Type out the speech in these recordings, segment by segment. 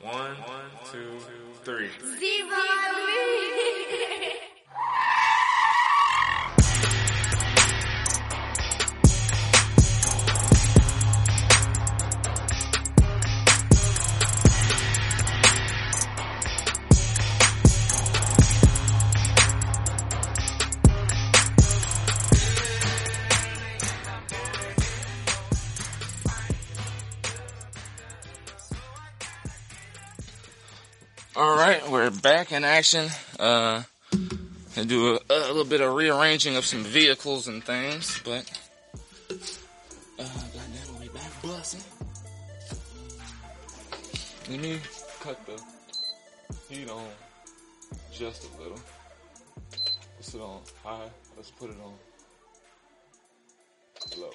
One, two, three. All back in action. Uh, and do a, a little bit of rearranging of some vehicles and things, but uh, goddamn, we back. Let me cut the heat on just a little. Let's it on high. Let's put it on low.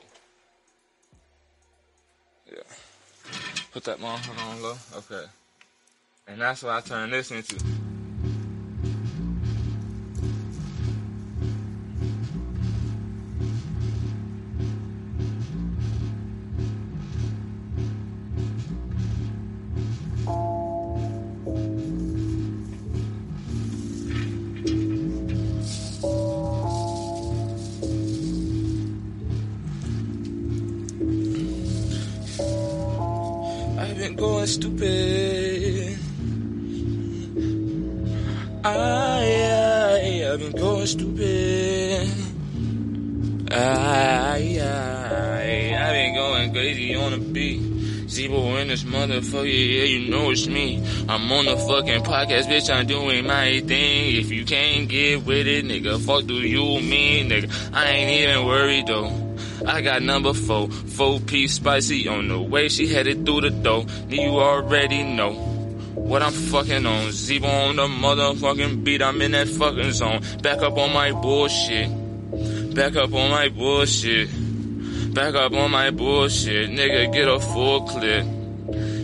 Yeah. Put that motherfucker on low. Okay. And that's what I turn this into. Motherfucker, yeah, you know it's me. I'm on the fucking podcast, bitch, I'm doing my thing. If you can't get with it, nigga, fuck do you mean, nigga? I ain't even worried though. I got number four, four piece spicy on the way. She headed through the door. You already know what I'm fucking on. Zebo on the motherfucking beat. I'm in that fucking zone. Back up on my bullshit. Back up on my bullshit. Back up on my bullshit. Nigga, get a full clip.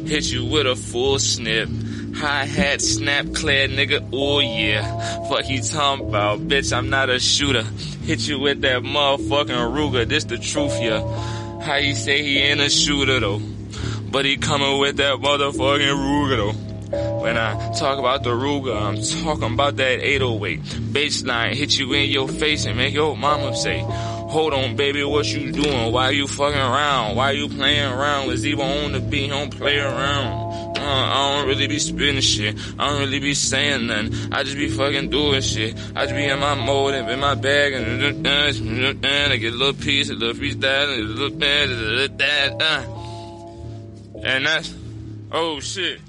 Hit you with a full snip. Hi hat, snap clear, nigga, oh yeah. Fuck you talking about, bitch, I'm not a shooter. Hit you with that motherfucking Ruger, this the truth, yeah. How you say he ain't a shooter though? But he coming with that motherfucking Ruger though. When I talk about the Ruger, I'm talking about that 808. Baseline hit you in your face and make your mama say, Hold on, baby, what you doing? Why you fucking around? Why you playing around? with Zebo on the beat, don't play around. Uh, I don't really be spitting shit. I don't really be saying nothing. I just be fucking doing shit. I just be in my mode and in my bag and I get a little piece, a little piece that, and a little that, a little that, uh. And that's, oh shit.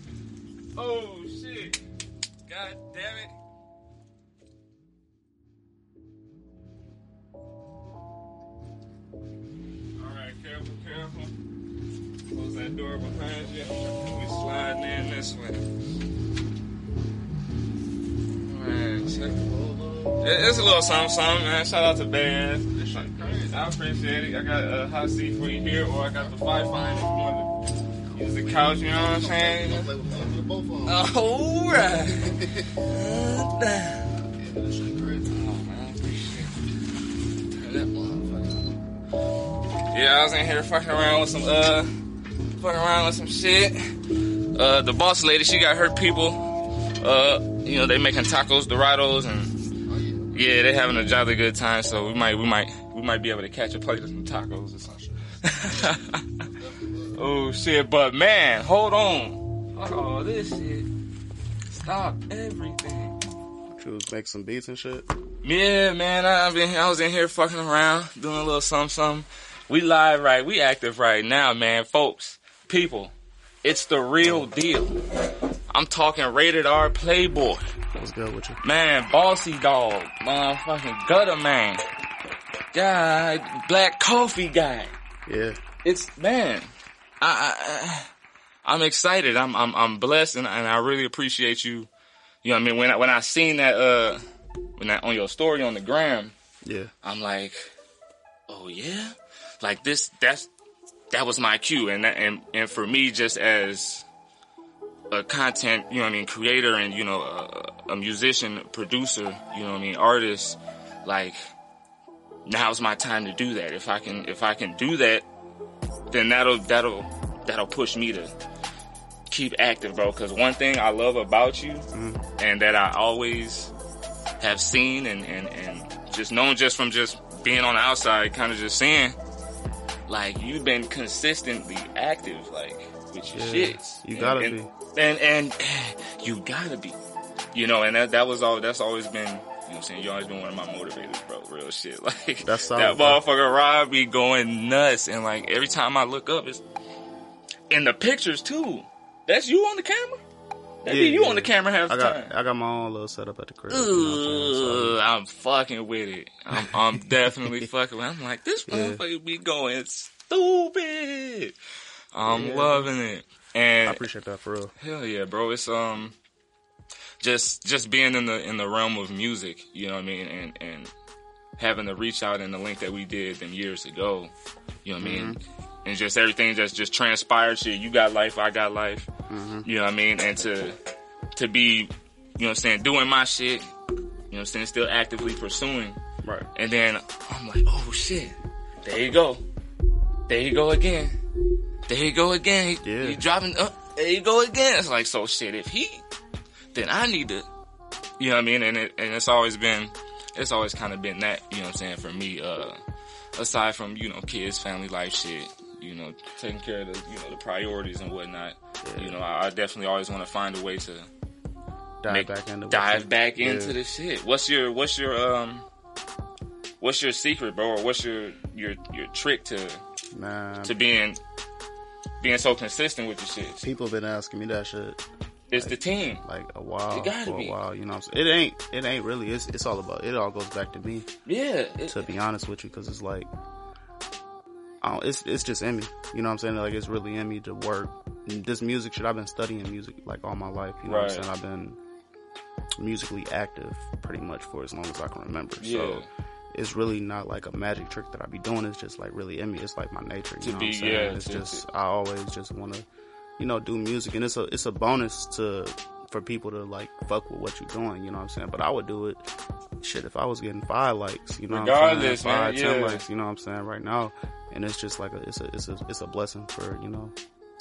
Oh that door behind you. We sliding in this way. Man, check. It- It's a little something, something, man. Shout out to Bears. I appreciate it. I got a hot seat for you here, or I got the five fine if you want to use the couch, you know what I'm saying? Play with, play with both. Alright. That. Yeah, I was in here fucking around with some uh fucking around with some shit. Uh the boss lady, she got her people. Uh, you know, they making tacos, dorados and Oh, yeah. yeah, they having a jolly good time, so we might we might we might be able to catch a plate of some tacos or something. oh shit, but man, hold on. Fuck all this shit. Stop everything. You was make some beats and shit. Yeah, man, I, I've been, I was in here fucking around, doing a little something, something. We live right, we active right now, man, folks, people. It's the real deal. I'm talking rated R Playboy, What's good with you? man, bossy dog, motherfucking gutter man, guy, black coffee guy. Yeah. It's man, I, I I'm excited. I'm I'm I'm blessed, and, and I really appreciate you. You know what I mean? When I when I seen that uh when that on your story on the gram. Yeah. I'm like, oh yeah, like this. That's that was my cue, and that, and and for me, just as a content, you know, what I mean, creator, and you know, a, a musician, producer, you know, what I mean, artist, like now's my time to do that. If I can, if I can do that, then that'll that'll that'll push me to keep active, bro. Cause one thing I love about you Mm-hmm. and that I always have seen and, and, and just known just from just being on the outside, kind of just seeing, like you've been consistently active, like with your Yeah, shits. you And- gotta and, be. And, and you gotta be, you know, and that, that was all, that's always been, you know what I'm saying? You always been one of my motivators, bro. Real shit. Like, That's that solid, bro. motherfucker Rob be going nuts. And like, every time I look up, it's in the pictures too. That's you on the camera? That Yeah, you yeah. on the camera half I the got time. I got my own little setup at the crib. You know I'm I'm fucking with it. I'm, I'm definitely fucking with it. I'm like, this Yeah. motherfucker be going stupid. I'm Yeah. loving it. And I appreciate that for real. Hell yeah, bro. It's um just just being in the in the realm of music, you know what I mean, and and having to reach out and the link that we did them years ago, you know what I mean, and just everything that's just transpired. Shit, you got life, I got life, you know what I mean, and to to be, you know what I'm saying, doing my shit, you know what I'm saying, still actively pursuing, Right. and then I'm like, oh shit, there you go, there you go again, there you go again. He, Yeah. he dropping, uh, there you go again. It's like, so shit. If he, then I need to, you know what I mean? And it, and it's always been, it's always kind of been that, you know what I'm saying, for me. Uh, aside from you know kids, family life shit, you know, taking care of the you know the priorities and whatnot. Yeah. You know, I, I definitely always want to find a way to Dive make- back into dive you- back yeah. into the shit. What's your what's your um what's your secret, bro? Or what's your your your trick to Man, to being being so consistent with your shit? people been asking me that shit It's the team. like a while for be. a while. You know, what I'm saying? it ain't it ain't really. It's it's all about. It all goes back to me. Yeah. it- To be honest with you, because it's like, it's it's just in me. You know what I'm saying? Like it's really in me to work. This music shit. I've been studying music like all my life. You know what I'm saying? I've been musically active pretty much for as long as I can remember. Yeah. So it's really not like a magic trick that I be doing. It's just like really in me. It's like my nature. You To know be- what I'm saying? yeah, it's just I always just want to, you know, do music, and it's a it's a bonus to for people to like fuck with what you're doing. You know what I'm saying? But I would do it. Shit, if I was getting five likes, you know, Regardless, what I'm man, saying? five, ten yeah. likes, you know what I'm saying? Right now, and it's just like a it's a it's a it's a blessing for you know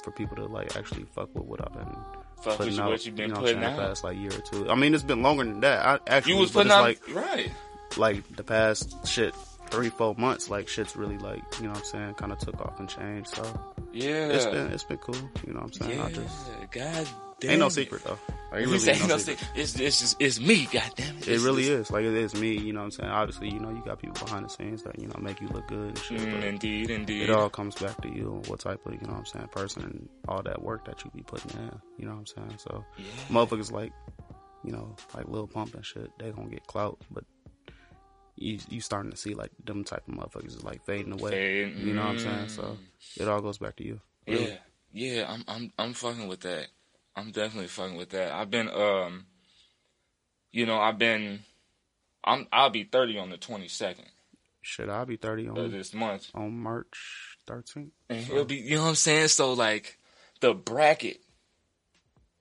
for people to like actually fuck with what I've been Fuck with putting you, out. what you've been you know putting what I'm saying, out. the past like year or two. I mean, it's been longer than that. I actually You was putting out like right. like the past shit three four months like shit's really like you know what I'm saying kind of took off and changed. So Yeah. it's been it's been cool. You know what I'm saying? yeah. I just God damn. ain't no secret though. Like, it You really ain't no secret. secret. It's it's just it's me. God damn it. It It's- really it's- is. Like it is me, you know what I'm saying? Obviously, you know, you got people behind the scenes that, you know, make you look good and shit. Mm, indeed, indeed. it all comes back to you and what type of, you know what I'm saying, person and all that work that you be putting in. You know what I'm saying? So Yeah. motherfuckers like, you know, like Lil Pump and shit, they gonna get clout, but you you starting to see like them type of motherfuckers is like fading away. Fading, You know what I'm saying? mm. So it all goes back to you. Yeah, yeah, I'm I'm I'm fucking with that. I'm definitely fucking with that. I've been um, you know, I've been, I'm I'll be 30 on the 22nd Should I'll be 30 of on, this month, on March 13th. and he'll be, you know what I'm saying? So like, the bracket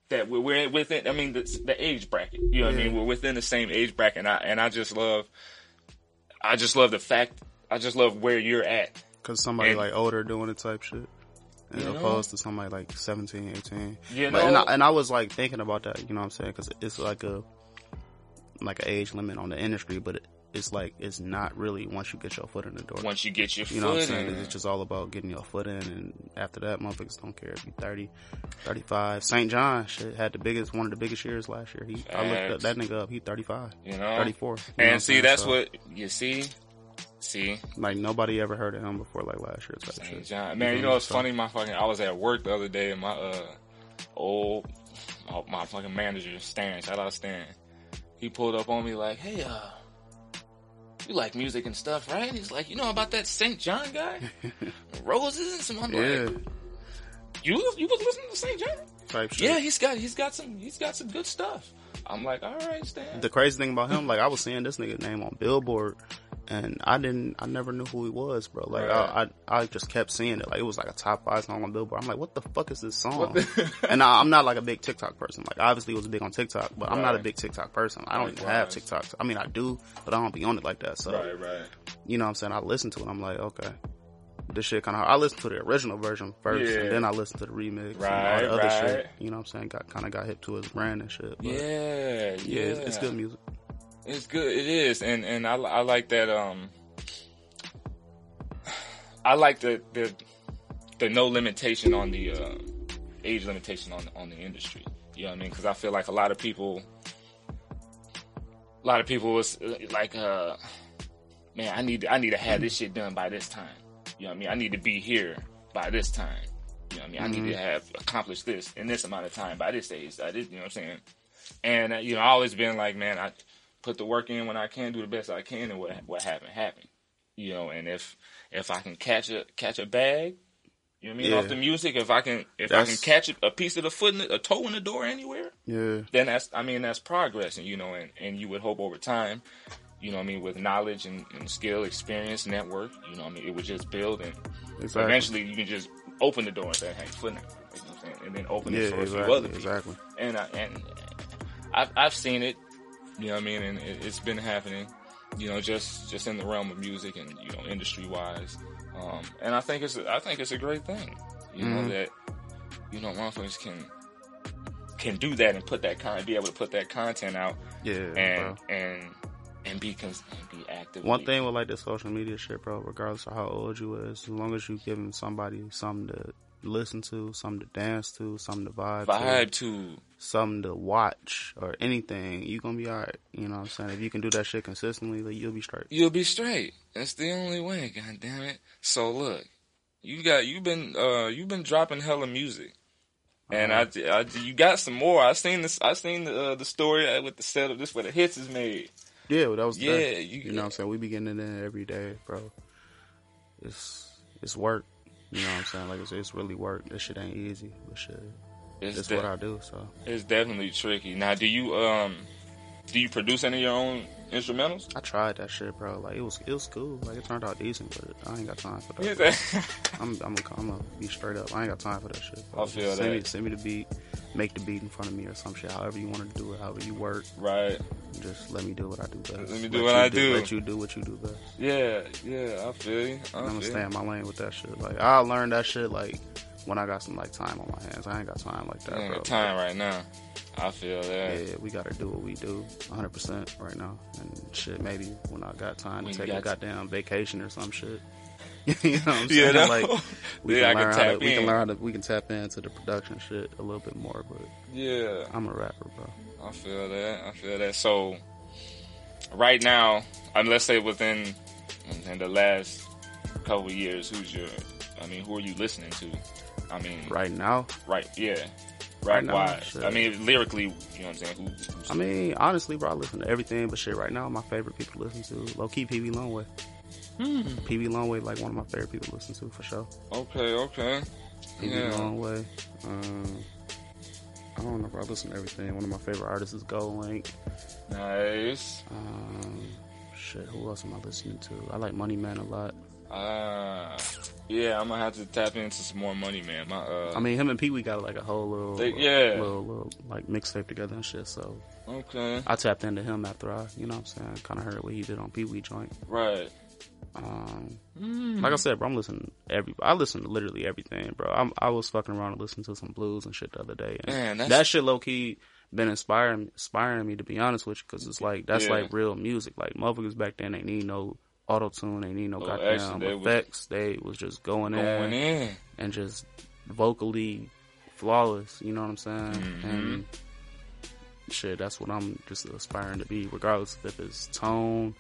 that we're, we're within. I mean, the the age bracket. You know what I mean? We're within the same age bracket, and I and I just love, I just love the fact. I just love where you're at. Cause somebody And- like older doing it type shit. As You know? opposed to somebody like 17, 18. You But, and. I, and I was like thinking about that, you know what I'm saying? Cause it's like a, like an age limit on the industry, but it, it's like, it's not really once you get your foot in the door. Once you get your you know what I'm foot saying? in, It's just all about getting your foot in and after that, motherfuckers don't care if you 30, 35. SAINt JHN shit had the biggest, one of the biggest years last year. He, I looked up that nigga up, he 35, you know, 34. you know And see, that's So, what you see. See, Like nobody ever heard of him before like last year type St. shit. John. Man, you feel know what's funny? My fucking, I was at work the other day and my, uh, old, my, my fucking manager, Stan, shout out Stan. He pulled up on me like, hey, uh, you like music and stuff, right? He's like, you know about that SAINt JHN guy? Roses and some, I'm Yeah, like, you, you was listening to SAINt JHN? type shit. Yeah, he's got, he's got some, he's got some good stuff. I'm like, alright, Stan. the crazy thing about him, like I was seeing this nigga name on Billboard, and I didn't, I never knew who he was, bro. Like Right. I, I, I just kept seeing it. Like it was like a top five song on Billboard. I'm like, what the fuck is this song? And I, I'm not like a big TikTok person. Like obviously, it was big on TikTok, but I'm not a big TikTok person. I don't even have TikToks. I mean, I do, but I don't be on it like that. So right, right. you know what I'm saying? I listen to it. I'm like, okay. This shit kind of. I listened to the original version first, Yeah. and then I listened to the remix, and all Right, the other right. shit. You know what I'm saying? Got kind of got hit to his brand and shit. But Yeah, yeah, yeah, it's, it's good music. It's good. It is, and and I I like that. Um, I like the the the no limitation on the uh, age limitation on on the industry. You know what I mean? Because I feel like a lot of people, a lot of people was uh, like, uh, man, I need I need to have this shit done by this time. You know what I mean? I need to be here by this time. You know what I mean? I need to have accomplished this in this amount of time by this age. I did, you know what I'm saying? And uh, you know, I always been like, man, I put the work in when I can, do the best I can, and what what happened happened. You know, and if if I can catch a catch a bag, you know what I mean, Yeah. off the music, if I can if I can catch a, a piece of the foot, in the, a toe in the door anywhere, Yeah, then that's I mean that's progress, and you know, and and you would hope over time. You know what I mean? With knowledge and, and skill, experience, network, you know what I mean? It would just build and exactly. eventually you can just open the door and say, hey, foot in it. You know saying? And then open yeah, it for a few exactly, other people exactly. and I, and I've I've seen it, you know what I mean, and it, it's been happening, you know, just just in the realm of music and you know industry wise, um, and I think it's I think it's a great thing, you know Mhm. that you know motherfuckers can can do that and put that kind be able to put that content out Yeah, and bro. and and be cons- and be active. One thing with like the social media shit, bro, regardless of how old you is, as long as you giving somebody something to listen to, something to dance to, something to vibe, vibe to, to something to watch or anything, you gonna be alright. You know what I'm saying? If you can do that shit consistently, then you'll be straight. you'll be straight. That's the only way. God damn it. So look, you got you've been uh you've been dropping hella music, and I, I you got some more. I seen this. I seen the uh, the story with the setup. This where the hits is made. Yeah, that was Yeah, that. you- You know what I'm saying? We be getting it in every day, bro. It's it's work. You know what I'm saying? Like it's, it's really work. This shit ain't easy, but shit, It's, that's de- what I do. So it's definitely tricky. Now, do you um do you produce any of your own instrumentals? I tried that shit, bro. Like it was it was cool. Like it turned out decent, but I ain't got time for that. I'm I'm gonna, be straight up. I ain't got time for that shit. Bro. I feel that. send Me, send me the beat, make the beat in front of me or some shit. However you want to do it, however you work, right. just let me do what I do best. Let me do Let what you I do. Let you do what you do best. Yeah, yeah. I feel you. I I'm gonna stay in my lane with that shit. Like I learned that shit like when I got some like time on my hands. I ain't got time like that, bro. got time right now. I feel that. Yeah, we gotta do what we do 100% right now. And shit, maybe when I got time When to take a goddamn vacation or some shit. you know what I'm saying? no. Like, we Yeah, can can learn how to, tap we can learn how to, we can tap into the production shit a little bit more, but Yeah. I'm a rapper, bro. I feel that. I feel that. So, right now, mean, let's say within in the last couple of years, who's your? I mean, who are you listening to? I mean, right, now? Right yeah, Right rap now, wise. shit. I mean, lyrically, you know what I'm saying? Who? who's- I mean, honestly, bro, I listen to everything, but shit, right now, my favorite people to listen to, low key, Peewee Longway. Hmm. Peewee Longway, like one of my favorite people to listen to for sure. Okay, okay. PB Yeah. Longway. Um, I don't know, bro. I listen to everything. One of my favorite artists is GoldLink. Nice. Um, shit, who else am I listening to? I like Money Man a lot. Uh, yeah, I'm gonna have to tap into some more money, man. My, uh, I mean, him and Pee Wee got like a whole little, They- yeah. little, little like mixtape together and shit. So okay, I tapped into him after I, you know, what I'm saying, kind of heard what he did on Pee Wee joint. right. Um, Mm. like I said, bro, I'm listening every. I listen to literally everything, bro. I'm, I was fucking around and listening to some blues and shit the other day. And Man, that's- that shit low key been inspiring, inspiring me to be honest with you, because it's like that's Yeah. like real music. Like motherfuckers back then, they need no auto tune, they need no Oh, goddamn actually, they was- effects. they was just going, Going in in. and just vocally flawless. You know what I'm saying? Mhm. And shit, that's what I'm just aspiring to be, regardless of if it's tone,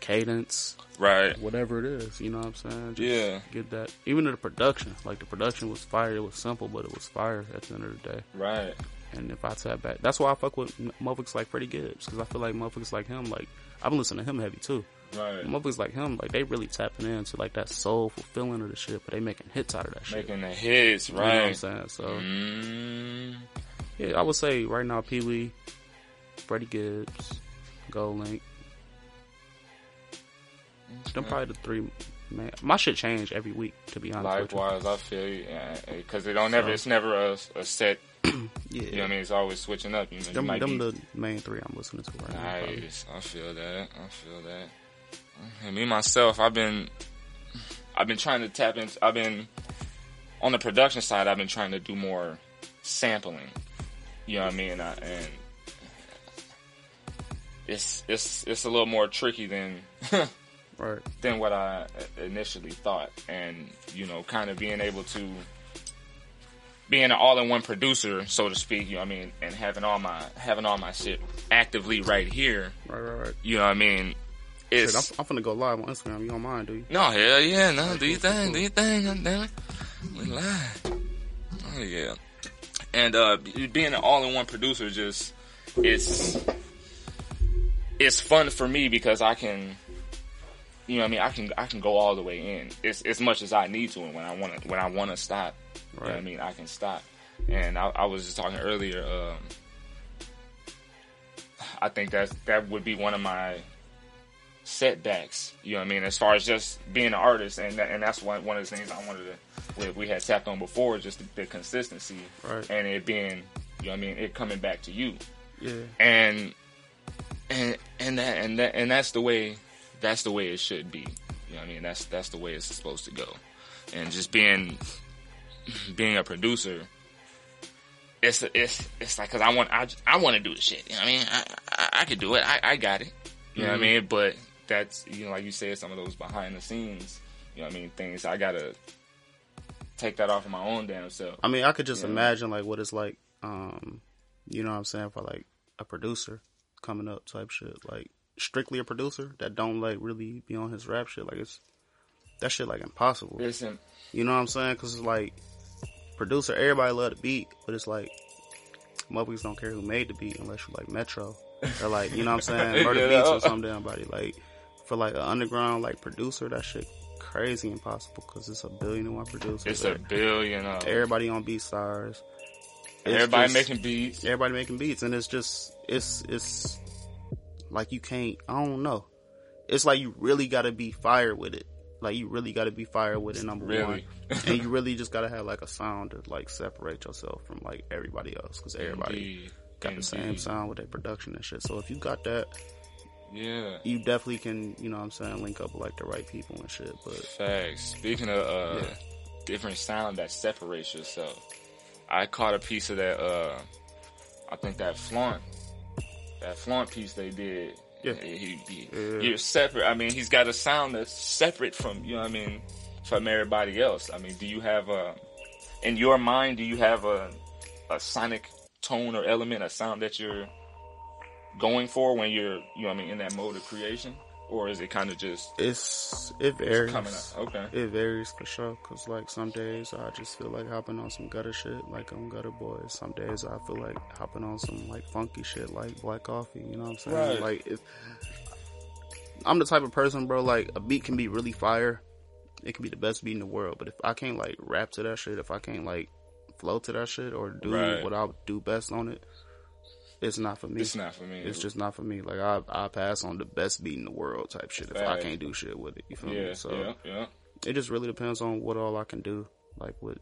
cadence, Right. whatever it is. You know what I'm saying? Just Yeah. Get that. Even the production, like the production was fire. It was simple, but it was fire at the end of the day. Right. And if I tap back, that's why I fuck with motherfuckers like Freddie Gibbs because I feel like motherfuckers like him, like I've been listening to him heavy too. Right. Motherfuckers like him, like they really tapping into like that soulful feeling of the shit, but they making hits out of that shit. Making the hits, You know what I'm right? saying? So Mm, yeah, I would say right now Pee Wee, Freddie Gibbs, GoldLink. Them probably the three. Man, my shit change every week. To be honest with you. Likewise, I feel you, because it don't. So- It's never a, a set. Yeah, You know what I mean? It's always switching up. You know, them, might them be the main three I'm listening to right now. probably. nice. I feel that. I feel that. And me myself, I've been. I've been trying to tap into. I've been on the production side. I've been trying to do more sampling. You know what I mean? I, and it's it's it's a little more tricky than Right. than what I initially thought. And, you know, kind of being able to being an all-in-one producer, so to speak, you know what I mean, and having all my having all my shit actively right here, Right. Right. Right. you know what I mean? Shit, It's I'm, I'm finna go live on Instagram. You don't mind, do you? no hell yeah, no, do your cool, cool, thing, cool. do your thing, God damn it. We live. Oh yeah. And uh being an all-in-one producer just it's it's fun for me because I can you know what I mean? I can I can go all the way in. As as much as I need to and when I want to when I want to stop. You know what I mean? I can stop. And I, I was just talking earlier um I think that that would be one of my setbacks you know what I mean? As far as just being an artist and that, and that's one one of the things I wanted to we, we had tapped on before just the, the consistency Right. and it being you know what I mean? It coming back to you. Yeah. and and and that and that and that's the way that's the way it should be. You know what I mean? That's that's the way it's supposed to go. And just being being a producer, it's it's it's like because I want I, I want to do the shit. You know what I mean? I I, I could do it. I, I got it. You know what I Mhm. mean? But that's you know like you said, some of those behind the scenes. You know what I mean? Things I gotta take that off of my own damn self. I mean, I could just Yeah. imagine like what it's like. Um, you know what I'm saying for like a producer coming up type shit. Like strictly a producer that don't like really be on his rap shit. Like it's that shit like impossible. Listen, You know what I'm saying? Because it's like producer, everybody love the beat, but it's like motherfuckers don't care who made the beat unless you like Metro or like you know what I'm saying, Murder Yeah. Beats or some damn body. Like for like an underground like producer, that shit crazy impossible because it's a billion and one producers. it's a billion of everybody on BeatStars. Everybody just- making beats. everybody making beats, and it's just it's it's like you can't. I don't know. It's like you really got to be fired with it. Like you really got to be fired with it. Number one, and you really just got to have like a sound to like separate yourself from like everybody else because everybody Indeed. got the same sound with their production and shit. So if you got that, Yeah. you definitely can. You know what I'm saying? Link up with like the right people and shit. But Facts. Speaking of uh, Yeah. different sound that separates yourself, I caught a piece of that. Uh, I think that flaunt, that flaunt piece they did. Yeah. He, he, Yeah. You're separate. I mean, he's got a sound that's separate from you know. I mean, from everybody else. I mean, do you have a in your mind? Do you have a a sonic tone or element, a sound that you're going for when you're you know what I mean in that mode of creation, or is it kind of just it's it varies. coming up? Okay. It varies for sure, cause like some days I just feel like hopping on some gutter shit, like I'm Gutter boy. Some days I feel like hopping on some like funky shit, like Black Coffee. You know what I'm saying? Right. Like, it, I'm the type of person, bro. Like a beat can be really fire, it can be the best beat in the world, but if I can't like rap to that shit, if I can't like flow to that shit or do Right. what I do best on it, it's not for me. It's not for me. It's just not for me. Like I, I pass on the best beat in the world type shit if I can't do shit with it. You feel yeah, me? So yeah, yeah. it just really depends on what all I can do, like with,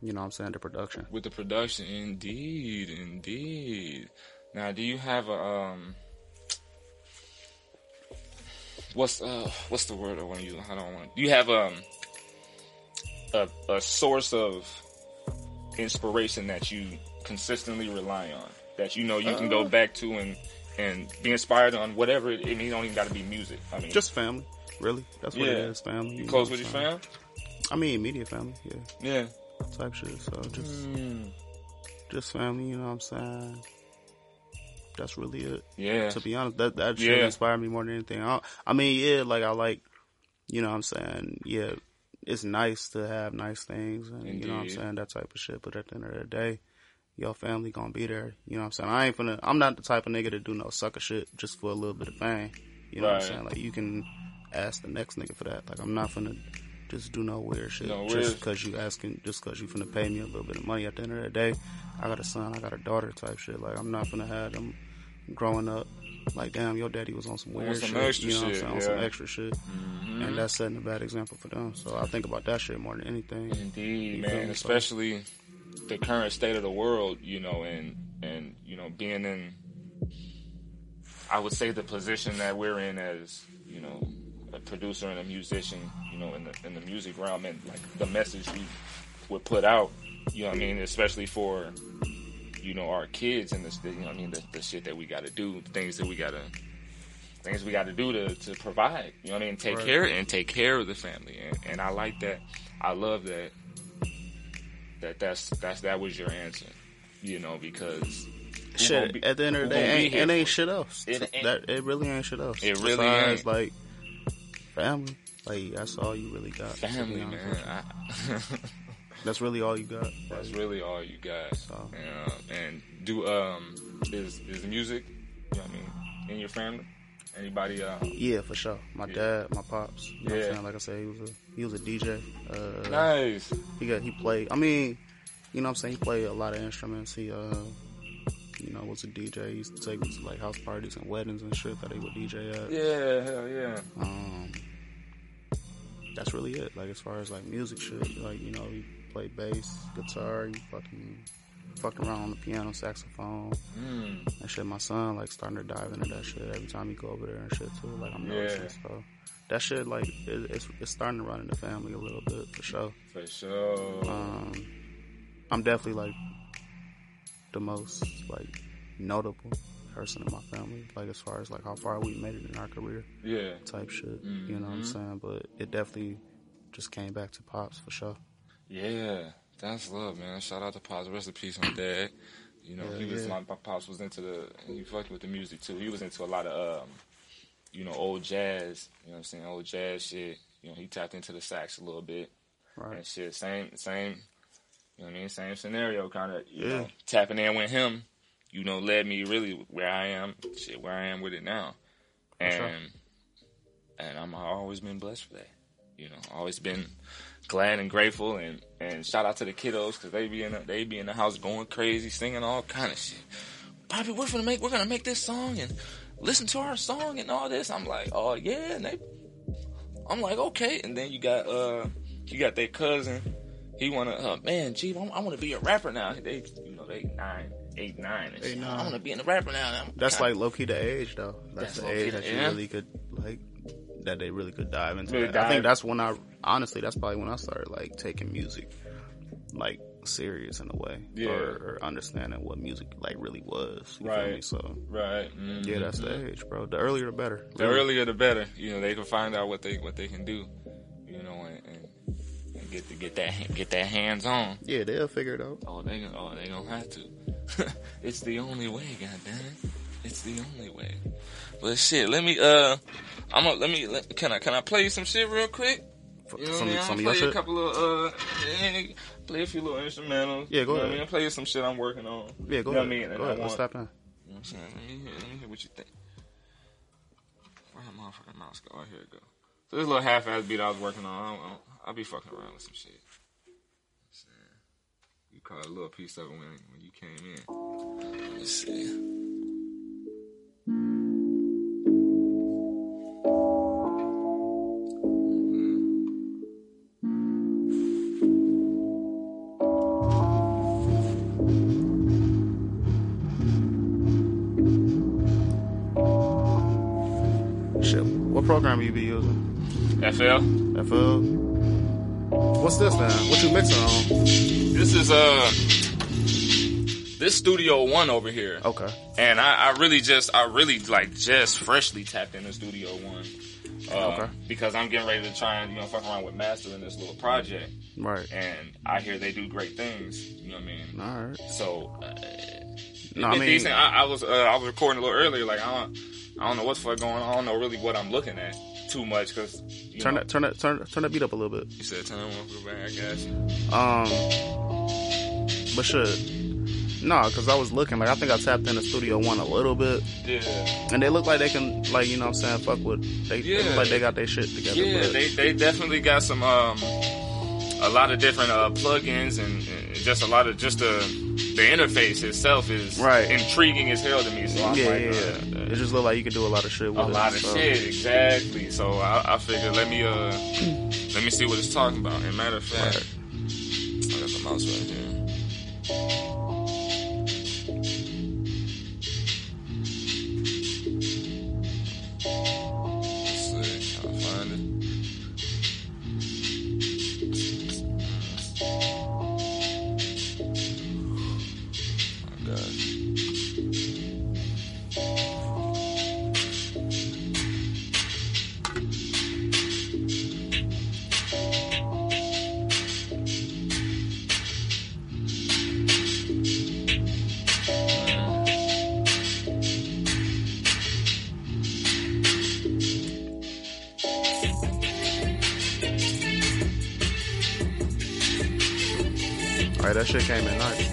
you know what I'm saying, the production. With the production, indeed, indeed. Now, do you have a um? What's uh? What's the word I want to use? I don't want. Do you have um? A a source of inspiration that you consistently rely on, that you know you can go Uh. back to and and be inspired on whatever. It, it don't even got to be music. I mean, Just family, really. That's what it Yeah. is, family. you know close what with your saying? fam. I mean, immediate family, yeah, Yeah. type shit. So just, Mm. just family. You know what I'm saying? That's really it. Yeah. To be honest, that that shit Yeah. inspired me more than anything. I, I mean, yeah, like I like, you know what I'm saying? Yeah, it's nice to have nice things, and you know what I'm saying, that type of shit. But at the end of the day, your family gonna be there. You know what I'm saying? I ain't finna. I'm not the type of nigga to do no sucker shit just for a little bit of fame. You know what I'm saying? Like you can ask the next nigga for that. Like I'm not finna just do no weird shit No just because you asking, just because you finna pay me a little bit of money. At the end of the day, I got a son, I got a daughter, type shit. Like I'm not finna have them growing up. Like damn, your daddy was on some weird some shit. you know what I'm saying? On some extra shit, Mhm. and that's setting a bad example for them. So I think about that shit more than anything. Indeed, man. Especially the current state of the world, you know, and and you know, being in, I would say the position that we're in as, you know, a producer and a musician, you know, in the in the music realm, and like the message we would put out, you know, what I mean, especially for you know our kids and the, you know, what I mean, the, the shit that we got to do, things that we got to things we got to do to to provide, you know, what I mean, take Right. care and take care of the family, and, and I like that. I love that. That that's that's that was your answer, you know, because Shit, be- at the end of the day, ain't, it ain't shit else. It ain't- that it really ain't shit else. It really Besides, ain't. like family. Like that's all you really got. family, man. I, That's really all you got. That's really all you got. So. And, and do um is is music, you know what I mean, in your family? Anybody uh Yeah, for sure. My Yeah. dad, my pops. You know what Yeah. I'm saying? Like I said, he was a he was a DJ. Uh, nice. He got he played. I mean, you know what I'm saying? He played a lot of instruments. He uh, you know, was a DJ. He used to take me to like house parties and weddings and shit that he would DJ at. Yeah, hell yeah. Um, that's really it. Like as far as like music shit, like you know, he played bass, guitar. He fucking fucked around on the piano, saxophone. Mm. And shit, my son like starting to dive into that shit every time he go over there and shit too. Like I'm Yeah. noticing, so that shit like it, it's it's starting to run in the family a little bit for sure. For sure. Um, I'm definitely like the most like notable person in my family. Like as far as like how far we made it in our career yeah. type shit. You know what I'm Mhm. saying? But it definitely just came back to pops for sure. Yeah. That's love, man. Shout out to Pops. Rest in peace, my dad. You know, Yeah, he was yeah. my, my pops was into the he fucked with the music too. He was into a lot of um, you know, old jazz, you know what I'm saying, old jazz shit. You know, he tapped into the sax a little bit. Right. and shit. Same, same. You know what I mean? Same scenario, kind of. You Yeah. know, tapping in with him, you know, led me really where I am. Shit, where I am with it now, and sure. and I'm I've always been blessed for that. You know, always been glad and grateful, and and shout out to the kiddos because they be in the, they be in the house going crazy, singing all kind of shit. Bobby, we're gonna make we're gonna make this song and listen to our song and all this. I'm like, oh yeah, and they I'm like, okay. And then you got uh, you got their cousin. He wanna, uh, man, gee, I, I want to be a rapper now. They, you know, they nine, eight, nine. And. Eight, I nine. want to be in the rapper now. That's kinda- like low key the age though. That's, That's the age that you yeah. really could like that they really could dive into. Really that. I think that's when I honestly that's probably when I started like taking music like serious in a way. Yeah. Or, or understanding what music like really was. You feel Right. me? So right. mhm. yeah, that's the age, bro. The earlier the better. The Really. earlier the better. You know, they can find out what they what they can do. You know, and, and, get to get that get that hands on. Yeah, they'll figure it out. Oh, they oh they gonna have to. it's the only way, God goddamn. It's the only way. But shit, let me uh, I'm gonna let me let, can I can I play you some shit real quick? You know I some mean? some I'm of gonna your play you a couple of uh, play a few little instrumentals. Yeah, go you know ahead. I mean, play you some shit I'm working on. Yeah, go you know ahead. What I mean? And Go I ahead. Let's want- tap in. You know what I'm saying? Let me hear, let me hear what you think. Where the motherfucking mouse go? Oh, here it go. So this little half-ass beat I was working on, I don't, I don't, I'll be fucking around with some shit. You know what I'm saying? You caught a little piece of it when, when you came in. Let's see. Program you be using? FL. FL. What's this then? What you mixing on? This is uh this Studio One over here. Okay. And I, I really just, I really like just freshly tapped into Studio One. Uh, Okay. Because I'm getting ready to try and, you know, fuck around with mastering this little project. Right. And I hear they do great things. You know what I mean? All right. So, uh, No, I mean, decent. I, I was, uh, I was recording a little earlier. Like, I don't, I don't know what's fuck going on. I don't know really what I'm looking at too much because, turn know, that, turn that, turn, turn that beat up a little bit. you said turn one for back, I guess. Um, but shit. No, because I was looking, like, I think I tapped into Studio One a little bit, Yeah. and they look like they can, like, you know what I'm saying, fuck with, they, they Yeah. look like they got their shit together. Yeah, but they, they definitely got some um a lot of different uh plugins and, just a lot of just the the interface itself is Right. intriguing as hell to me. So I'm yeah, like, yeah, uh, yeah. It just look like you can do a lot of shit with a it. lot of so. shit, exactly. So I, I figured let me uh let me see what it's talking about. And matter of fact, I got the mouse right here. Hey, that shit came in nice.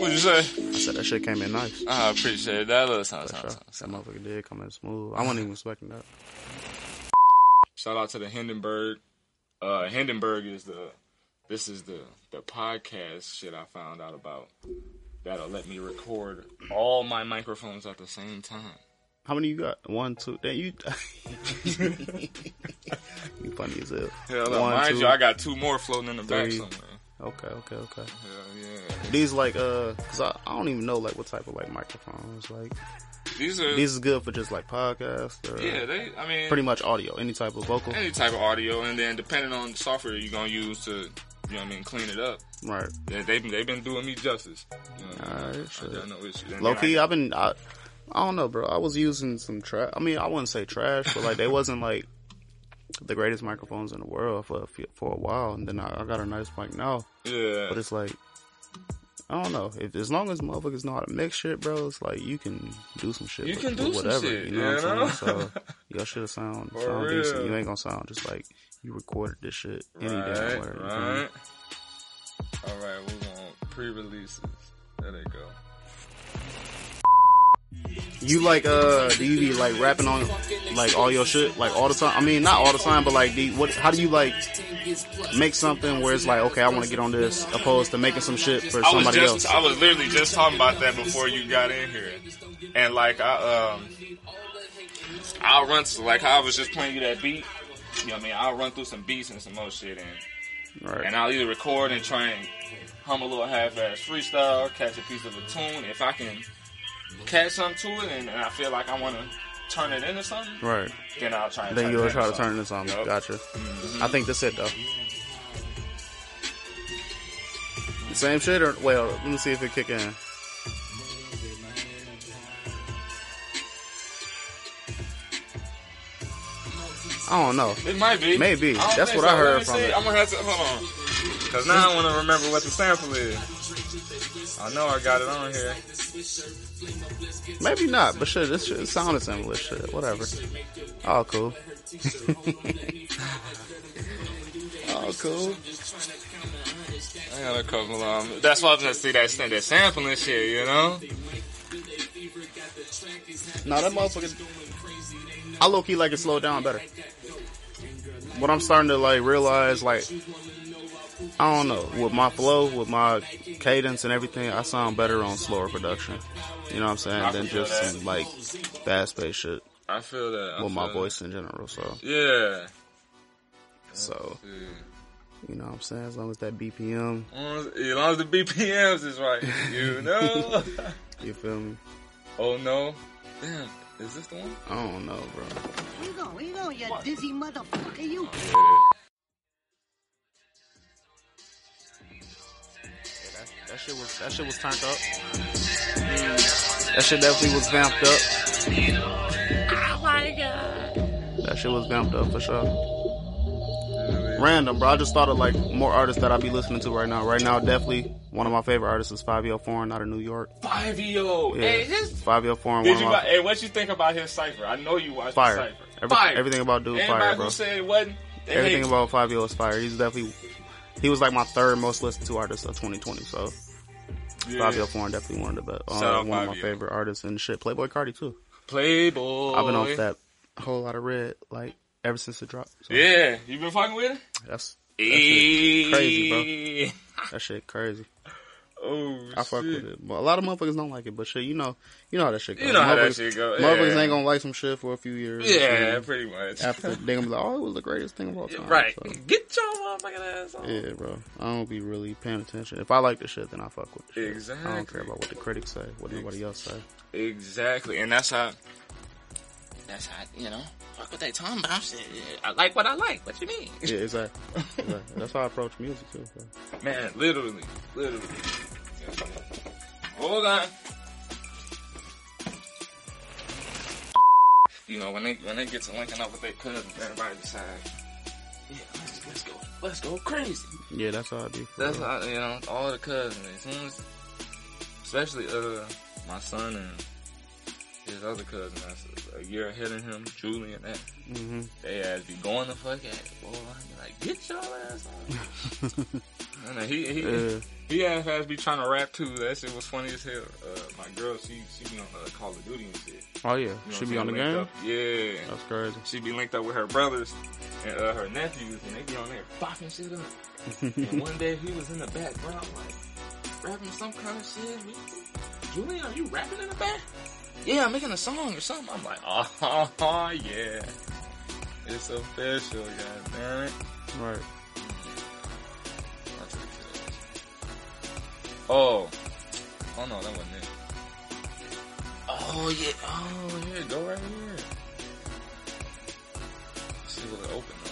What'd you say? I said that shit came in nice. I appreciate that. Little something, For sure. something, That motherfucker did come in smooth. I wasn't even expecting that. Shout out to the Hindenburg. Uh, Hindenburg is the this is the the podcast shit I found out about that'll let me record all my microphones at the same time. How many you got? One, two. Damn, you. you funny as hell. Hell no, One, mind two, you, I got two more floating in the back somewhere. Okay, okay, okay. Hell yeah. These like uh, cause I, I don't even know like what type of like microphones. Like These are these is good for just like podcasts or yeah. They I mean pretty much audio, any type of vocal. any type of audio, and then depending on the software you're gonna use to you know what I mean clean it up. Right. Yeah, they've been they've been doing me justice. You know I mean? Alright, I got no issue. And Low key, I- I've been. I, I don't know, bro. I was using some trash. I mean, I wouldn't say trash, but like they wasn't like the greatest microphones in the world for a few, for a while, and then I, I got a nice mic now. yeah. But it's like I don't know. If as long as motherfuckers know how to mix shit, bro, it's like you can do some shit. You with- can do with some whatever. shit, you know what I'm know? saying? So your shit sound For sound decent. real. You ain't gonna sound just like you recorded this shit any damn Right, way. you feel me? right. All right, we're going pre-releases. There they go. You like uh do you be like rapping on like all your shit like all the time? I mean not all the time, but like do you, what how do you like make something where it's like okay I want to get on this opposed to making some shit for I somebody just, else? I was literally just talking about that before you got in here, and like I um, I'll run to, like how I was just playing you that beat. You know what I mean? I'll run through some beats and some more shit, and Right. and I'll either record and try and hum a little half-ass freestyle, catch a piece of a tune. If I can catch something to it, and, and I feel like I want to turn it into something, Right. then I'll try. And Then you'll try to into turn it into something. Yup. Gotcha. Mm-hmm. I think that's it though. Same shit or well, let me see if it kick in. I don't know. It might be. Maybe. That's think what I heard from see. it. I'm gonna have to hold on, cause now I want to remember what the sample is. I know I got it on here. Maybe not, but shit, this shit it sounded similar. Shit, whatever. All cool. All cool. I got a couple um. That's why I was gonna see that that sampling shit. You know. No, that motherfucker. I low key like it slowed down better. What I'm starting to like realize, like, I don't know, with my flow, with my cadence and everything, I sound better on slower production. You know what I'm saying? I Than just that. some like fast paced shit I feel that. I with my that. voice in general. So, Yeah. so you know what I'm saying? As long as that BPM, As long as, as long as the BPMs is right, you know. you feel me? oh no. Damn. Is this the one? I don't know, bro. Where you going? Where you going, you dizzy motherfucker? You. Oh, That, that shit was that shit was turned up. That shit definitely was vamped up. Oh my god. That shit was vamped up for sure. Random, bro. I just thought of like more artists that I be listening to right now. Right now, definitely one of my favorite artists is Fivio Foreign out of New York. Fivio. Yeah, Hey, his. Fivio Foreign. Did One you? my Hey, what you think about his cipher? I know you watched fire. the cipher. Every- fire. Everything about dude Anybody fire, who bro. said it wasn't, Everything about Fivio is fire. He's definitely he was like my third most listened to artist of 2020. So. Fivio Foreign definitely one of the best. Uh, one of my favorite artists and shit. Playboi Carti too. Playboy. I've been off that Whole Lotta Red like ever since it dropped. So Yeah, you've been fucking with it? that's that shit crazy, bro. that shit crazy. Oh, I fuck shit. with it, but a lot of motherfuckers don't like it. But shit, you know, you know how that shit goes. You know how that Motherfuckers- shit go. Motherfuckers yeah. ain't gonna like some shit for a few years. Yeah, pretty much. After they gonna be like, oh, it was the greatest thing of all time. right. So, Get your motherfucking ass on. yeah, bro. I don't be really paying attention. If I like the shit, then I fuck with it. shit. I don't care about what the critics say, what nobody else say. Exactly, and that's how. That's how you know. Fuck what they talking about. Shit. I like what I like. What you mean? Yeah, exactly. exactly. That's how I approach music too. So. Man, literally, literally. Hold on. You know when they when they get to linking up with their cousins, everybody decide. Yeah, let's, let's go, let's go crazy. Yeah, that's how I do. That's real. how you know all the cousins, as soon as, especially uh my son and his other cousin that's a, year ahead of him, Julian, that hmm they ass be going the fuck at it. Boy, I be like, get your ass on. And he he Yeah. he ass ass be trying to rap too. That shit was funny as hell. Uh, my girl, she she be on uh, Call of Duty and shit. Oh yeah, You know she be on the game. Up. Yeah. That's crazy. She be linked up with her brothers and uh, her nephews, and they be on there bopping shit up. and one day he was in the background, like rapping some kind of shit. Julian, are you rapping in the back? Yeah, I'm making a song or something. I'm like, oh, yeah, it's official, god damn it. Right. Oh, oh no, that wasn't it. Oh yeah, oh yeah, go right here. See will it open though?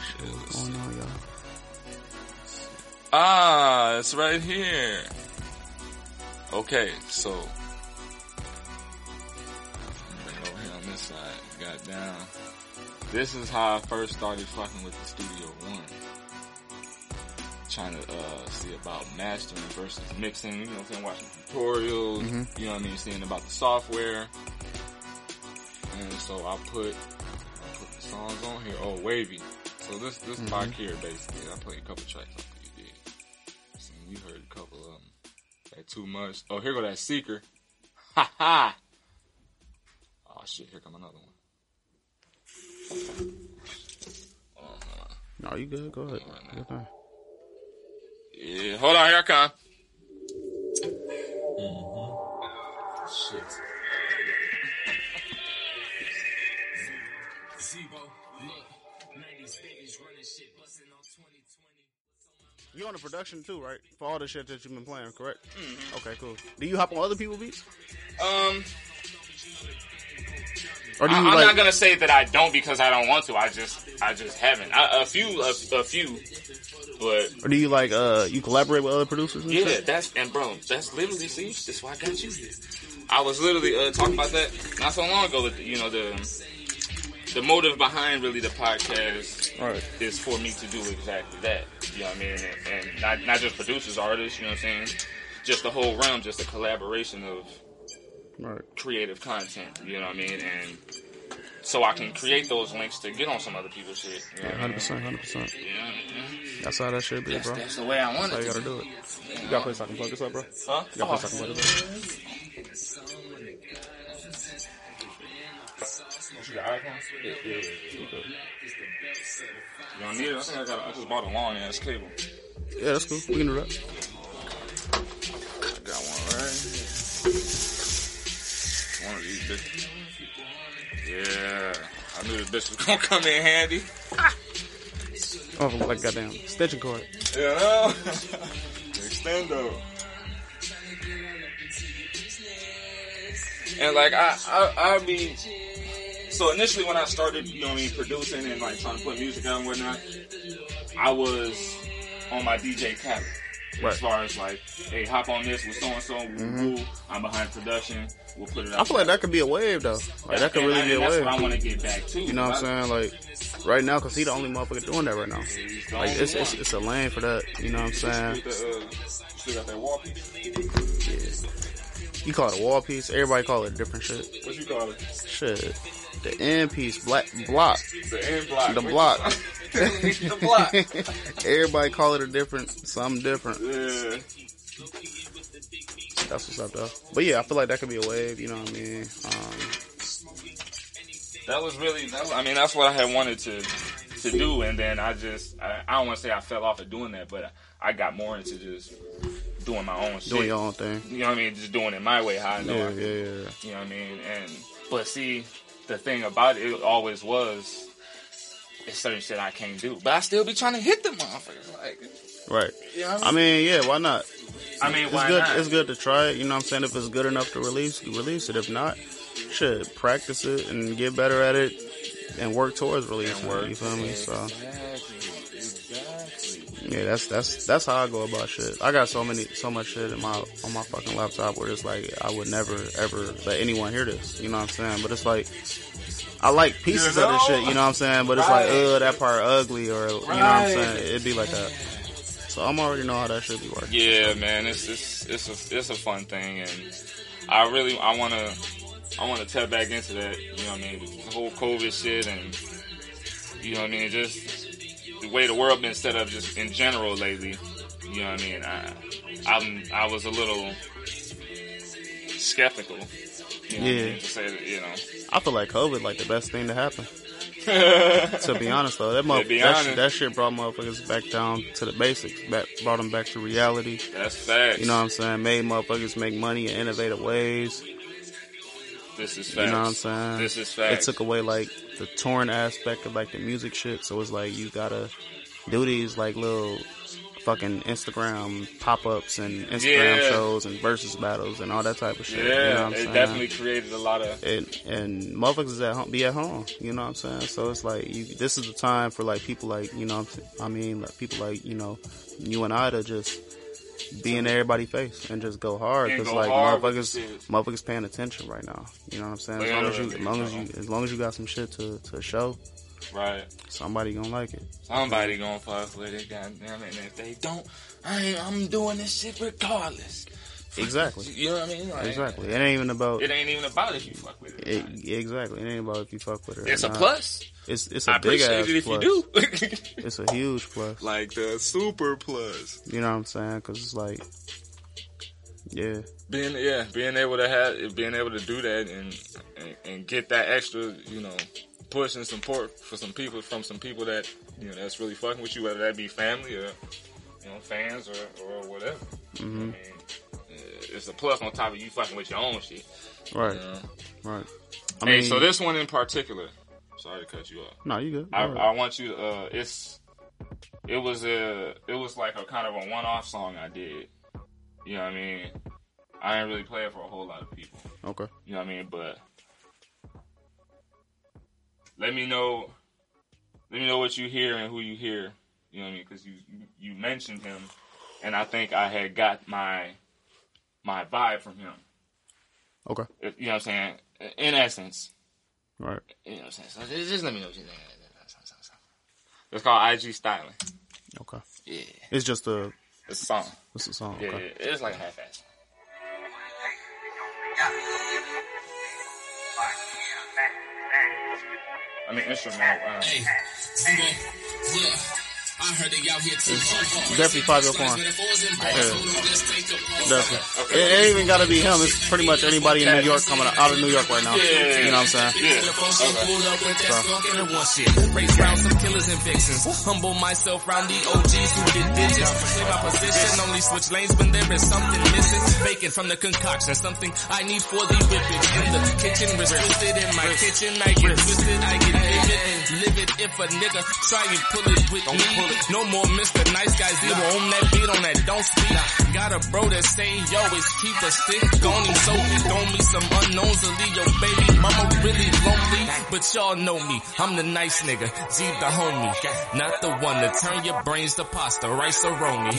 Shit, let's Oh see. no, y'all. Ah, it's right here. Okay, so bring over here on this side. Got down. This is how I first started fucking with the Studio One. Trying to uh, see about mastering versus mixing. You know what I'm saying? Watching tutorials. Mhm. You know what I mean? Seeing about the software. And so I put I put the songs on here. Oh, wavy. So this this Mhm. back here basically. I played a couple tracks off of you did. So you heard a couple of them. That too much. Oh, here go that seeker. Ha ha. Oh shit, here come another one. Oh, hold. No, you good? Go ahead. Right hold on, here I come. Mm-hmm. Shit. You on the production too, right? For all the shit that you've been playing, correct? Okay, cool. Do you hop on other people's beats, Um, or do I, you am like? not gonna say that I don't because I don't want to. I just, I just haven't. I, a few, a, a few, but Or do you like? Uh, you collaborate with other producers? And yeah, shit? that's and bro, that's literally see, that's why I got you here. I was literally uh, talking about that not so long ago. That you know the the motive behind really the podcast Right. is for me to do exactly that. You know what I mean? And, and not not just producers, artists. You know what I'm saying? Just the whole realm, just a collaboration of Right. creative content. You know what I mean? And so I can create those links to get on some other people's shit. You know I Hundred percent, hundred percent. You know what I mean? That's how that should be, That's, bro. that's the way I want That's how it. you gotta do it. You got a place I can plug this up, bro? Huh? You got a Oh, place I can plug this up? you got iPhone? Yeah, yeah, yeah. You don't need it? I think I got. I just bought a long ass cable. Yeah, that's cool. We can do that. I got one right. One of these bitches. Yeah, I knew this bitch was gonna come in handy. Oh, like goddamn stitching cord. Know? Extendo. And like I, I, I be. So initially, when I started, you know, what I mean, producing and like trying to put music out and whatnot, I was on my DJ Khaled. Right. As far as like, hey, hop on this with so and so. I'm behind production. We'll put it out. I feel like that could be a wave though. Like that could really I- be a That's wave. what I want to get back to. You know what I'm saying? Like right now, cause he the only motherfucker doing that right now. Like it's it's, it's a lane for that. You know what I'm saying? Uh, you still got that wall piece? Yeah. You call it a wall piece. Everybody call it different shit. What you call it? Shit. The end piece, black block. The end block. The block. call it? the block. Everybody call it a different, something different. Yeah. That's what's up though. But yeah, I feel like that could be a wave. You know what I mean? Um, That was really, that was, I mean, that's what I had wanted to to do, and then I just, I, I don't want to say I fell off of doing that, but I got more into just doing my own shit. doing your own thing. You know what I mean? Just doing it my way, how I know. Yeah, I yeah, yeah. You know what I mean? And but see, the thing about it, it always was. It's certain shit I can't do, but I still be trying to hit the motherfuckers. Like, Right. you know I mean, yeah. Why not? I mean, It's why good. not? It's good to try it. You know what I'm saying? If it's good enough to release, you release it. If not, shit, practice it and get better at it and work towards releasing. And work. it, You feel me? So yeah, that's that's that's how I go about shit. I got so many so much shit in my on my fucking laptop where it's like I would never ever let anyone hear this. You know what I'm saying? But it's like. I like pieces You of this shit, you know what I'm saying? But it's like, ugh, that part ugly, or you know what I'm saying? It'd be like that. So I'm already know how that should be working. Yeah, man, it's it's it's a it's a fun thing, and I really I wanna I wanna tap back into that. You know what I mean? The whole COVID shit, and you know what I mean? Just the way the world been set up, just in general lately. You know what I mean? I I'm I was a little skeptical. You know Yeah. to say that, you know. I feel like COVID like the best thing to happen. to be honest though, that that, honest. shit, that shit brought motherfuckers back down to the basics. Back, brought them back to reality. That's facts. You know what I'm saying? Made motherfuckers make money in innovative ways. this is facts. You know what I'm saying? This is It took away like the touring aspect of like the music shit. So it's like you gotta do these like little fucking Instagram pop ups and Instagram Yeah. shows and versus battles and all that type of shit. yeah, you know what I'm it saying? definitely created a lot of and and motherfuckers at home, be at home. You know what I'm saying? So it's like you, this is the time for like people like you know. what I'm s- I mean, like people like you know, you and I to just be in everybody's face and just go hard because like motherfuckers, motherfuckers paying attention right now. You know what I'm saying? As long as you, as long as you, as long as you got some shit to to show, right. somebody gonna like it. Somebody gonna fuck with it, goddamn it. And if they don't, I ain't, I'm doing this shit regardless. Exactly. You know what I mean? Like, Exactly. It ain't even about. It ain't even about if you fuck with it. It, exactly. It ain't about if you fuck with or it's a not. plus. It's it's a I big appreciate ass it if plus. you do. It's a huge plus. like the super plus. You know what I'm saying? Because it's like, yeah, Being yeah, being able to have, being able to do that and, and and get that extra, you know, push and support for some people from some people that you know that's really fucking with you, whether that be family or you know fans or or whatever. I mean, uh, it's a plus on top of you fucking with your own shit. right, You know? right. I hey, mean, so this one in particular. Sorry to cut you off. no, you good. I, Go. I want you. to, Uh, it's it was a it was like a kind of a one off song I did. You know what I mean? I didn't really play it for a whole lot of people. okay. You know what I mean? But let me know. Let me know what you hear and who you hear. You know what I mean? Because you you mentioned him, and I think I had got my my vibe from him. Okay. You know what I'm saying? In essence, Right. you know what I'm saying? So just, just let me know what you think. It's called IG Styling. Okay. Yeah. It's just a It's a song. it's a song. Yeah, Okay. yeah. It's like a I mean, instrumental. Um, Hey, yeah. I heard they out here too. Definitely Fivio Foreign. Definitely. Definitely. It ain't even gotta be him. It's pretty much anybody in New York coming out, out of New York right now. Yeah. You know what I'm saying? Race round some killers and vixens. Humble myself round the OGs who did digits. Play my position, only switch lanes when there is something missing. Bacon from the concoction, something I need for the whippage. In the kitchen, restricted in my kitchen. I get twisted, I get vivid. Livid if a nigga try and pull it with me. No more Mr. Nice Guy Zero on that beat, on that don't speak. Got a bro that say, yo, it's keep a stick on him. So throw me some unknowns to leave your baby mama really lonely. But y'all know me, I'm the nice nigga, G the homie. Not the one to turn your brains to pasta, rice or roni.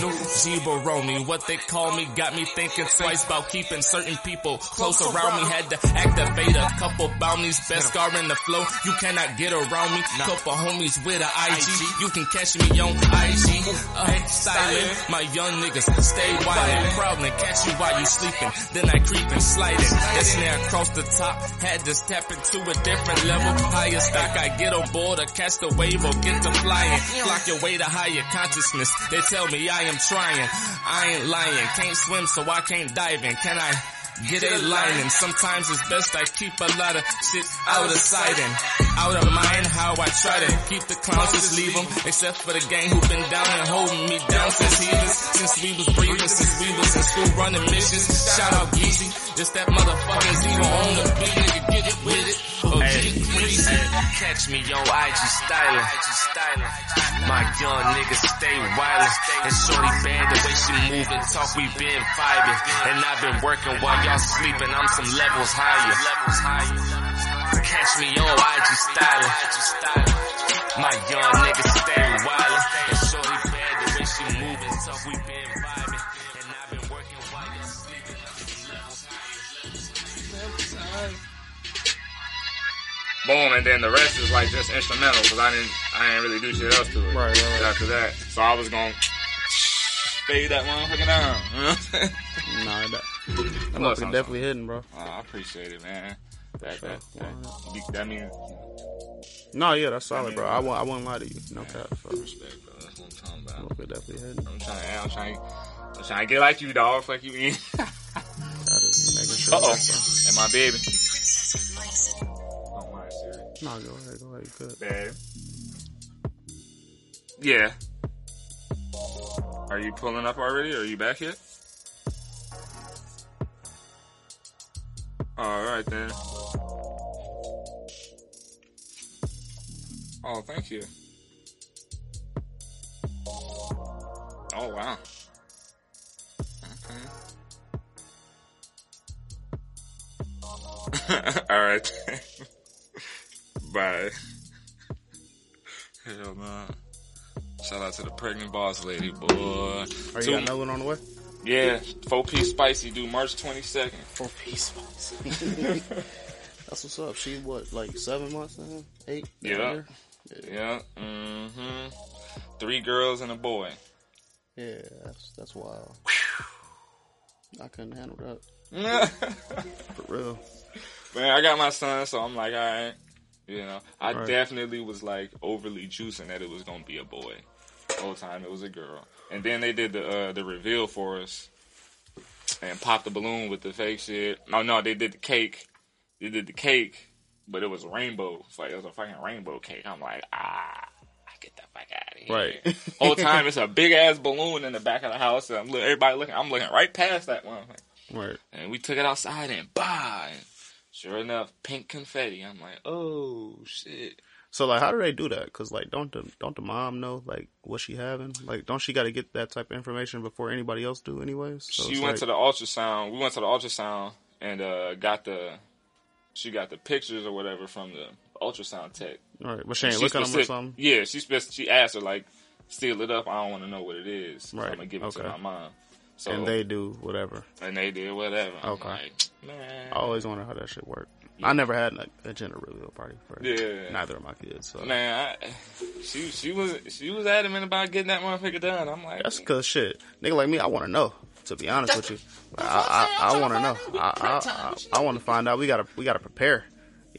G Baroni, what they call me, got me thinking twice about keeping certain people close around me. Had to activate a couple bounties, best scar in the flow. You cannot get around me. Couple homies with a IG, you can catch me on IG. Uh, styling, my young niggas stay wildin', prowlin', catch you while you sleeping. Then I creep and slide sliding. That snare across the top, had to step into a different level. Higher stock, I get on board or catch the wave or get to flying. Clock your way to higher consciousness. They tell me I am trying. I ain't lying. Can't swim, so I can't dive in. Can I? Get a line and sometimes it's best I keep a lot of shit out of sight and out of mind. How I try to keep the clowns just leave them except for the gang who been down and holding me down since heathens since we was breathing since we was in school running missions. Shout out Geezy it's that motherfucking zero on the beat. Nigga get it with it catch me yo IG styling my young niggas stay wireless and shorty bad the way she move and talk we been vibing and I've been working while y'all sleeping I'm some levels higher. Catch me on IG styling my young niggas stay wireless and shorty bad the way she move and talk we been boom, and then the rest is like just instrumental because I didn't, I didn't really do shit else to it. Right, right, right. After that, so I was gonna fade that motherfucker down. You know what I'm saying? Nah, that, that Plus, motherfucker I'm definitely hidden, bro. Oh, I appreciate it, man. That, that, Sure. that, that means No, yeah, that's solid, bro. I won't, I won't lie to you. No cap. So, respect, bro. That's what I'm talking about. motherfucker definitely hidden. I'm trying, I'm trying, I'm trying to get like you, dog. Fuck you, mean. I just be making sure. Uh oh, and my baby. No, go ahead, go ahead. Good. Babe. Yeah. Are you pulling up already? Are you back yet? All right then. Oh, thank you. Oh wow. Okay. All right. Bye. Hell no. Shout out to the pregnant boss lady, boy. Are you Two- got another one on the way? yeah, four piece spicy due March 22nd. Four piece. Spicy. That's what's up. She what, like seven months now? Eight? Yeah. Down Yeah. Mm-hmm. Three girls and a boy. Yeah, that's that's wild. I couldn't handle that for real. Man, I got my son, so I'm like, all right. You know, I Right. definitely was like overly juicing that it was gonna be a boy. The whole time it was a girl, and then they did the uh, the reveal for us and popped the balloon with the fake shit. No, no, they did the cake. They did the cake, but it was a rainbow. It's like it was a fucking rainbow cake. I'm like, ah, I get the fuck out of here. Right. Whole time it's a big ass balloon in the back of the house, and I'm look, everybody looking. I'm looking right past that one. Right. And we took it outside and bah! Sure enough, pink confetti. I'm like, oh shit. So like, how do they do that? Cause like, don't the don't the mom know like what she having? Like, don't she got to get that type of information before anybody else do, anyways? So she went like, to the ultrasound. We went to the ultrasound and uh, got the. She got the pictures or whatever from the ultrasound tech. All right, but she ain't She looking at them or something. Yeah, she spec- she asked her like, seal it up. I don't want to know what it is. So Right, I'm gonna give it to my mom. So and they do whatever. and they did whatever. Okay. like, man. I always wonder how that shit work. I never had like, a gender reveal party for Yeah. neither of my kids. So Man, I, she she was she was adamant about getting that motherfucker done. I'm like, that's cause shit, nigga like me, I want to know. To be honest with you, I I, I want to know. I I, I, I want to find out. We gotta we gotta prepare.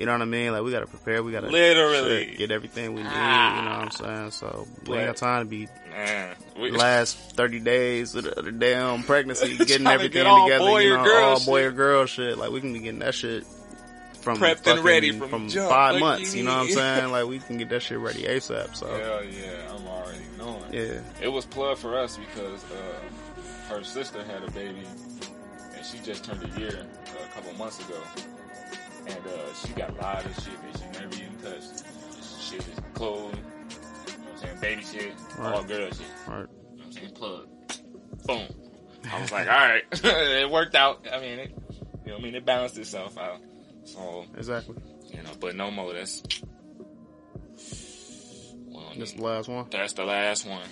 You know what I mean? Like we gotta prepare. We gotta Literally. shit, get everything we need. Ah. You know what I'm saying? So we ain't got time to be man, we, last 30 days of the, the damn pregnancy, getting everything get together, boy you or know, girl all boy shit. or girl shit. Like we can be getting that shit from Prepped and ready from jump, five like, months. You know what I'm saying? Like we can get that shit ready ASAP. So Hell yeah, I'm already knowing. yeah, It was plug for us because uh, her sister had a baby, and she just turned a year uh, a couple months ago, and uh, she got a lot of shit that she never even touched. Shit is clothes, you know what I'm saying, baby shit, all Right. girl shit. right. You know what I'm saying, plug, boom. I was like, all right, it worked out. I mean, it, you know, what I mean, it balanced itself out. So Exactly. you know, but no more. That's well, This the last one. that's the last one.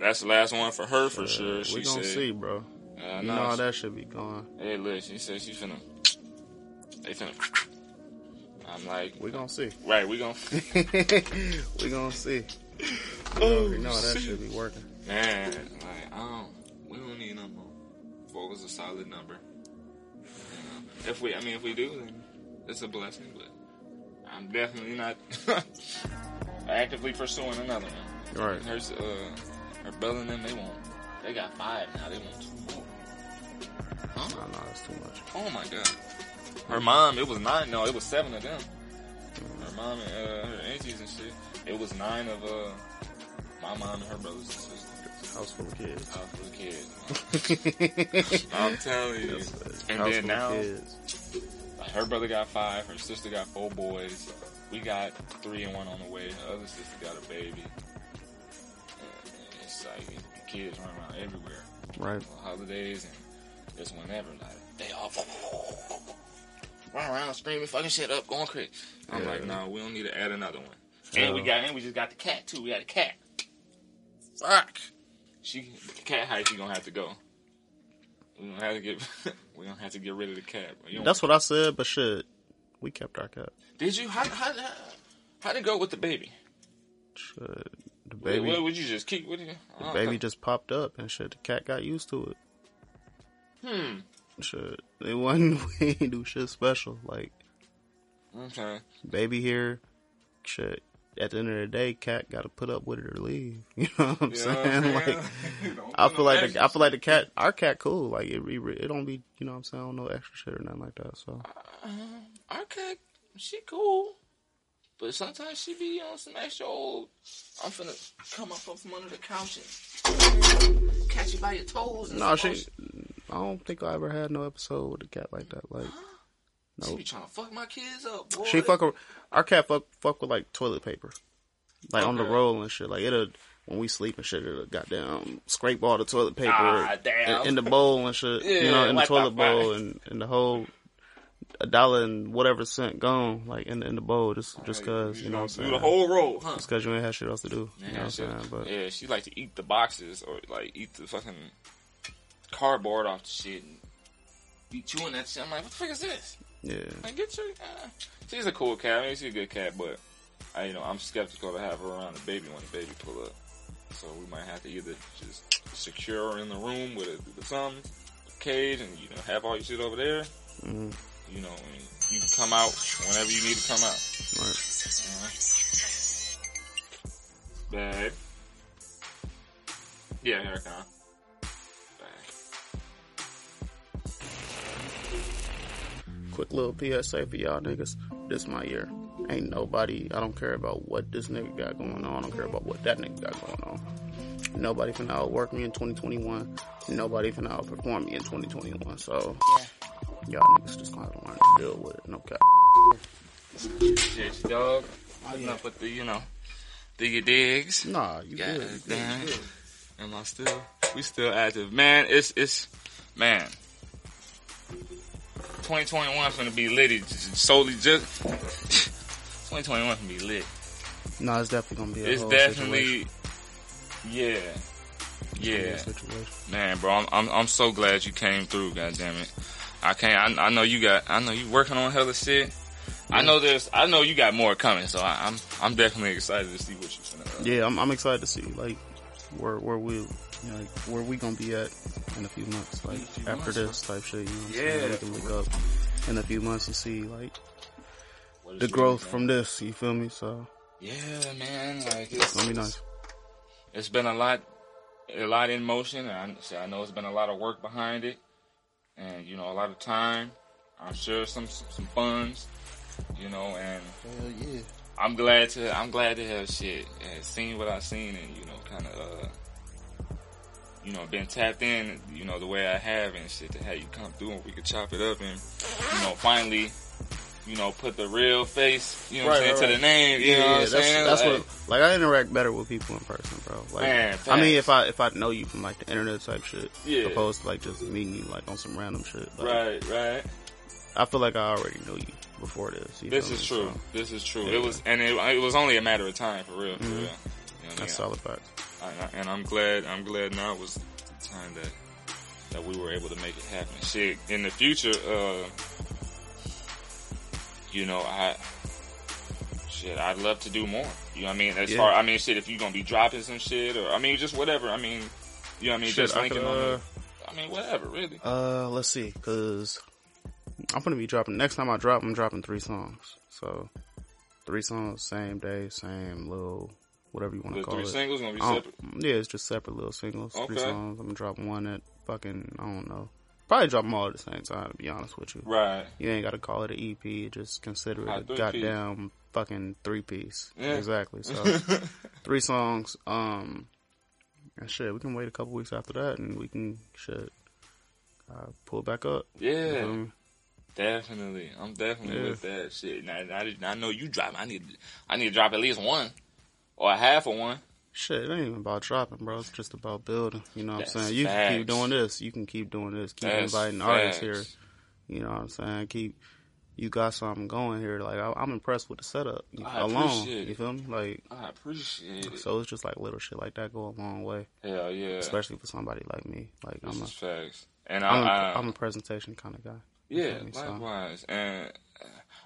That's the last one for her for sure. Uh, She we gonna said, see, bro. Uh, You no, know how she- that should be going. Hey, look, she said she's finna. They finna. I'm like, We gonna see. right, we gonna. we gonna see. Oh, know that should be working. Man, like, I don't. We don't need no more. Four was a solid number. Know, if we, I mean, if we do, then it's a blessing. But I'm definitely not actively pursuing another one. Right. Her, uh, her brother and them, they want. They got five now. They want two more. Huh? No, no, that's too much. Oh my god. Her mom, it was nine. No, it was seven of them. Her mom and uh, her aunties and shit. It was nine of uh, my mom and her brothers and sisters. House full of kids. House full of kids. I'm telling you. And House then now, like, her brother got five. Her sister got four boys. We got three and one on the way. Her other sister got a baby. And it's like the kids run around everywhere. Right. holidays and just whenever. Like they all run around screaming fucking shit up, going crazy. I'm Yeah. like, no, we don't need to add another one. And we got and we just got the cat too. We got a cat. Fuck. She the cat house she gonna have to go. We don't have to get we don't have to get rid of the cat. That's what I said, but shit, we kept our cat. Did you how how how how'd it go with the baby? Shit. The baby, what would you just keep? What you? the baby just popped up and shit. The cat got used to it. Hmm. Shit, they wasn't. We ain't do shit special. Like Okay. baby here, shit. At the end of the day, cat got to put up with it or leave. You know what I'm what saying? Like, I feel like the, I feel like the cat, our cat, cool. Like it, it, it don't be, you know what I'm saying? I don't know extra shit or nothing like that. So uh, our cat, she cool, but sometimes she be on some extra old. I'm finna come up from under the couch and catch you by your toes. And no, some she. I don't think I ever had no episode with a cat like that. Like no. She be trying to fuck my kids up, boy. she fuck. a- Our cat fuck fuck with like toilet paper, like on the roll and shit. Like it'll when we sleep and shit, it'll goddamn scrape all the toilet paper Ah, in, in the bowl and shit. you know, in the toilet bowl and, and the whole a dollar and whatever cent gone like in the, in the bowl just just cause you know what I'm saying. Do the whole roll, huh? Just cause you ain't have shit else to do. You know what I'm saying? But yeah, she like to eat the boxes or like eat the fucking cardboard off the shit and be chewing that shit. I'm like, what the fuck is this? yeah. Like, get your. Uh, she's a cool cat. I mean, she's a good cat, but I, you know, I'm skeptical to have her around the baby when the baby pull up. So we might have to either just secure her in the room with, a, with some cage and you know have all your shit over there. Mhm. You know, and you can come out whenever you need to come out. Right. Babe. Yeah, here I come. Quick little PSA for y'all niggas. This my year. Ain't nobody, I don't care about what this nigga got going on. I don't care about what that nigga got going on. Nobody finna outwork me in 2021. Nobody finna outperform me in 2021. So, y'all niggas just gonna have to learn to deal with it. No cap. Shit, dog. Oh, Putting up with the, you know, diggy digs. Nah, you God good. damn. Am I still? We still active, man. It's it's man. 2021 is gonna be lit. It's solely just 2021 gonna be lit. No, it's definitely gonna be a It's definitely, yeah, situation. yeah, Situation. man, bro. I'm, I'm I'm so glad you came through. God damn it. I can't. I, I know you got. I know you working on hella shit. I know there's. I know you got more coming. So I, I'm I'm definitely excited to see what you're gonna. Uh, Yeah, I'm, I'm excited to see like where where we you know, like, where we gonna be at in a few months, like few after months, this type shit. You know, what I'm Yeah. saying? we can look up in a few months and see like the growth doing? from this. You feel me? So Yeah, man. Like it's it's gonna be nice. It's been a lot, a lot in motion. And I, so I know it's been a lot of work behind it, and you know a lot of time. I'm sure some some funds, you know, and Hell yeah. I'm glad to I'm glad to have shit and seen what I've seen and you know kind of uh you know been tapped in you know the way I have and shit to have you come through and we could chop it up and you know finally you know put the real face you know what I'm saying right, to the name you know what I'm that's, saying that's Like, what like I interact better with people in person, bro. Like Man, I mean, if I if I know you from like the internet type shit, Yeah. opposed to like just meeting you like on some random shit. Like, right right I feel like I already knew you before this. you This is me? true. So, This is true. Yeah. It was, and it, it was only a matter of time, for real, for mm-hmm. real. You know what I mean? that's solid facts. I- and I'm glad. I'm glad now was the time that that we were able to make it happen. Shit, in the future, uh, you know, I shit, I'd love to do more. You know what I mean? As Yeah. far, I mean, shit, if you're gonna be dropping some shit, or I mean, just whatever. I mean, you know what I mean? Shit, just I could, on. uh, I mean, whatever, really. Uh, let's see, cause I'm gonna be dropping. Next time I drop, I'm dropping three songs. So three songs, same day, same little whatever you want to call three it. singles gonna be separate. Yeah, it's just separate little singles. Three songs. I'm gonna drop one at fucking I don't know. Probably drop them all at the same time. To be honest with you, Right. you ain't gotta call it an EP. Just consider it a goddamn fucking three piece. Yeah. Exactly. So three songs. Um, and shit, we can wait a couple weeks after that, and we can shit uh, pull back up. Yeah. feel me? Definitely, I'm definitely Yeah. with that shit. Now, I, I know you drop. I need, I need to drop at least one, or a half of one. Shit, it ain't even about dropping, bro. It's just about building. You know what That's I'm saying? You can keep doing this. You can keep doing this. Keep That's inviting artists here. You know what I'm saying? Keep. You got something going here. Like I, I'm impressed with the setup I alone. appreciate You feel me? Like I appreciate it. so, it's just like little shit like that go a long way, Hell yeah, especially for somebody like me. Like this I'm a, facts. And I'm a, I, I'm a presentation kind of guy. Yeah, me? So- likewise. And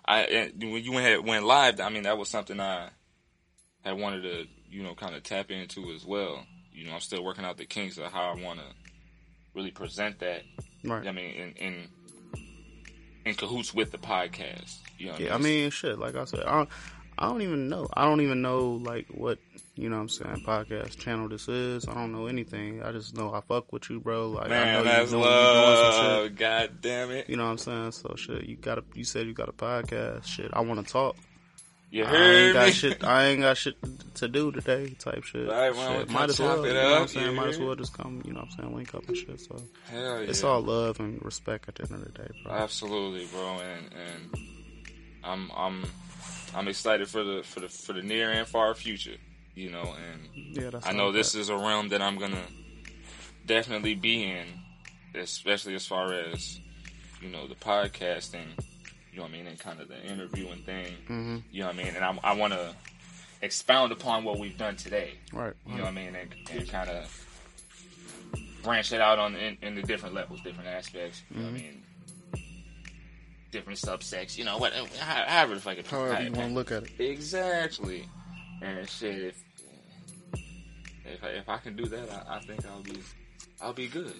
I, and when you went went live, I mean, that was something I, had wanted to, you know, kind of tap into as well. You know, I'm still working out the kinks of how I want to really present that. Right. I mean, in in in cahoots with the podcast. You know, Yeah, I mean, shit. Like I said, I don't, I don't even know. I don't even know like what you know. what I'm saying podcast channel this is. I don't know anything. I just know I fuck with you, bro. Like I man, know that's you you doing love. God damn it! You know what I'm saying? So shit, you got to You said you got a podcast. Shit, I want to talk. You I ain't heard got me? shit. I ain't got shit to do today. Type shit. Right, well, Shit, might as well. You know what I'm saying? Might as well just come. You know what I'm saying? Link up and shit. So Hell yeah! it's all love and respect at the end of the day, bro. Absolutely, bro, and and I'm I'm I'm excited for the for the for the near and far future. You know, and Yeah, that's I know this that. is a realm that I'm gonna definitely be in, especially as far as you know the podcasting. You know what I mean, and kind of the interviewing thing. Mhm. You know what I mean, and I, I want to expound upon what we've done today. right. You know what I mean, and, and kind of branch it out on in, in the different levels, different aspects. You know what I mean, different subsects. You know what? how- However the fuck it. However you want to look at it. Exactly. And shit, if if I, if I can do that, I, I think I'll be I'll be good.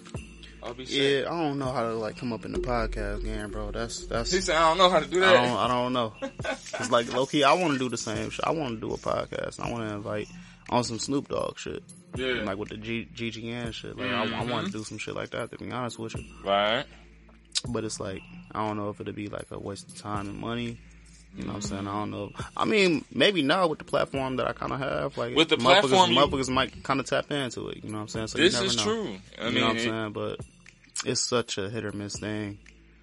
I'll be set. Yeah, I don't know how to like come up in the podcast game, bro. That's that's. He said, I don't know how to do I that. don't. I don't know. It's like low key. I want to do the same shit. I want to do a podcast. I want to invite on some Snoop Dogg shit, yeah. like with the G- GGN shit. Like I, I Mm-hmm. want to do some shit like that. To be honest with you, right. but it's like I don't know if it'd be like a waste of time and money. You know what I'm saying? I don't know. I mean, maybe now with the platform that I kind of have, like With the motherfuckers, platform, you- motherfuckers might kind of tap into it. You know what I'm saying? So This you never is know. true. I you mean, know what I'm saying? But it's such a hit or miss thing.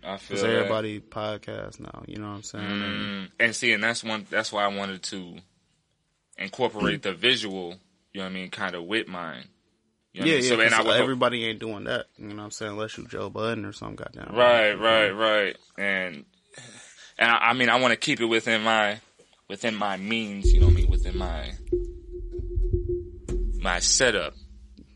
I feel that. everybody podcast now. You know what I'm saying? And- Mm, and see, and that's one. That's why I wanted to incorporate the visual. You know what I mean? Kind of with mine. You know I Yeah, mean? yeah. So, and I would hope- everybody ain't doing that. You know what I'm saying? Unless you Joe Budden or some goddamn. Right, right, right. And and I, I mean, I want to keep it within my within my means. You know what I mean? Within my my setup.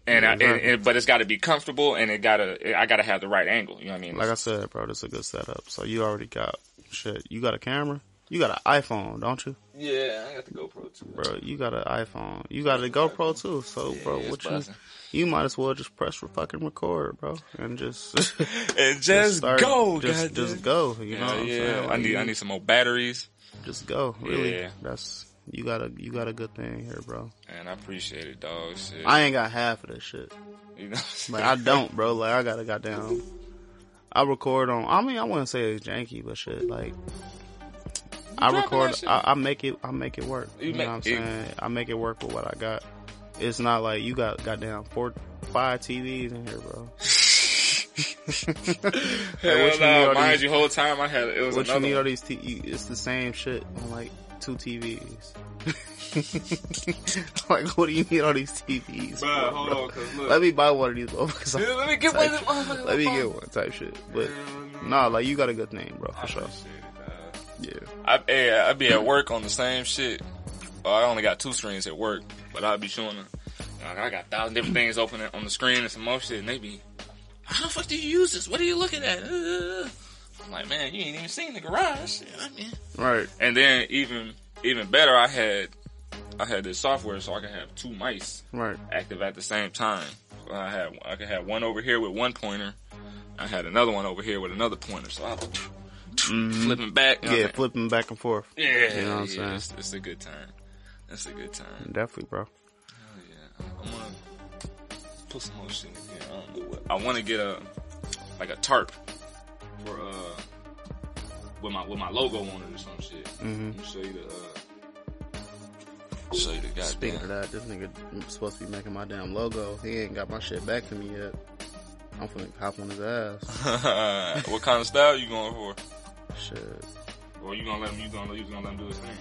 And, I, and, and but it's got to be comfortable, and it gotta I gotta have the right angle. You know what I mean? Like I said, bro, this is a good setup. So you already got shit. You got a camera. You got an iPhone, don't you, yeah, I got the GoPro too. bro? You got an iPhone. You got a GoPro too. So, bro, Yeah, it's what you? busting. You might as well just press for fucking record, bro, and just And just, start- go, Just, just go. You know Yeah, what I'm yeah. saying? I Like, need I need some more batteries, Just go. Really. Yeah. That's you got a you got a good thing here, bro. and I appreciate it, dog. Shit. I ain't got half of this shit. you know, Like I don't, bro. Like I got a goddamn. I record on. I mean, I wouldn't say it's janky, but shit, like I record. I, I make it. I make it work. You You, make- know what I'm it- saying? I make it work with what I got. It's not like you got goddamn four, five TVs in here, bro. Hell what you no, need all mind these- you, whole time I had it was What you another. need all these? T- you- it's the same shit on like two TVs. like, what do you need all these TVs? Bruh, for, hold bro? on, 'cause look. Let me buy one of these motherfuckers. Let me get one of Type shit. Let me get one type shit. But nah, like you got a good name, bro, I for sure. it. Yeah. I, hey, I be at work on the same shit. Oh, I only got two screens at work, but I'll be showing them. I got a thousand different things open on the screen and some more shit, and they be, how the fuck do you use this? What are you looking at? Uh, I'm like, man, you ain't even seen the garage. I mean, Right. and then even even better, I had I had this software so I could have two mice Right. active at the same time. So I had I could have one over here with one pointer. I had another one over here with another pointer. So I was flipping back. you know Yeah, I mean? flipping back and forth. Yeah, You know what I'm yeah, saying? It's, it's a good time. That's a good time. Definitely, bro. Hell yeah. I'm gonna put some more shit in here. I don't know what. I want to get a like a tarp for uh with my with my logo on it or some shit. Mhm. Let me show you the uh show you the Speaking of that, this nigga supposed to be making my damn logo. He ain't got my shit back to me yet. I'm finna hop on his ass. what kind of style you going for? Shit. Or you gonna let him? You gonna you gonna let him do his thing?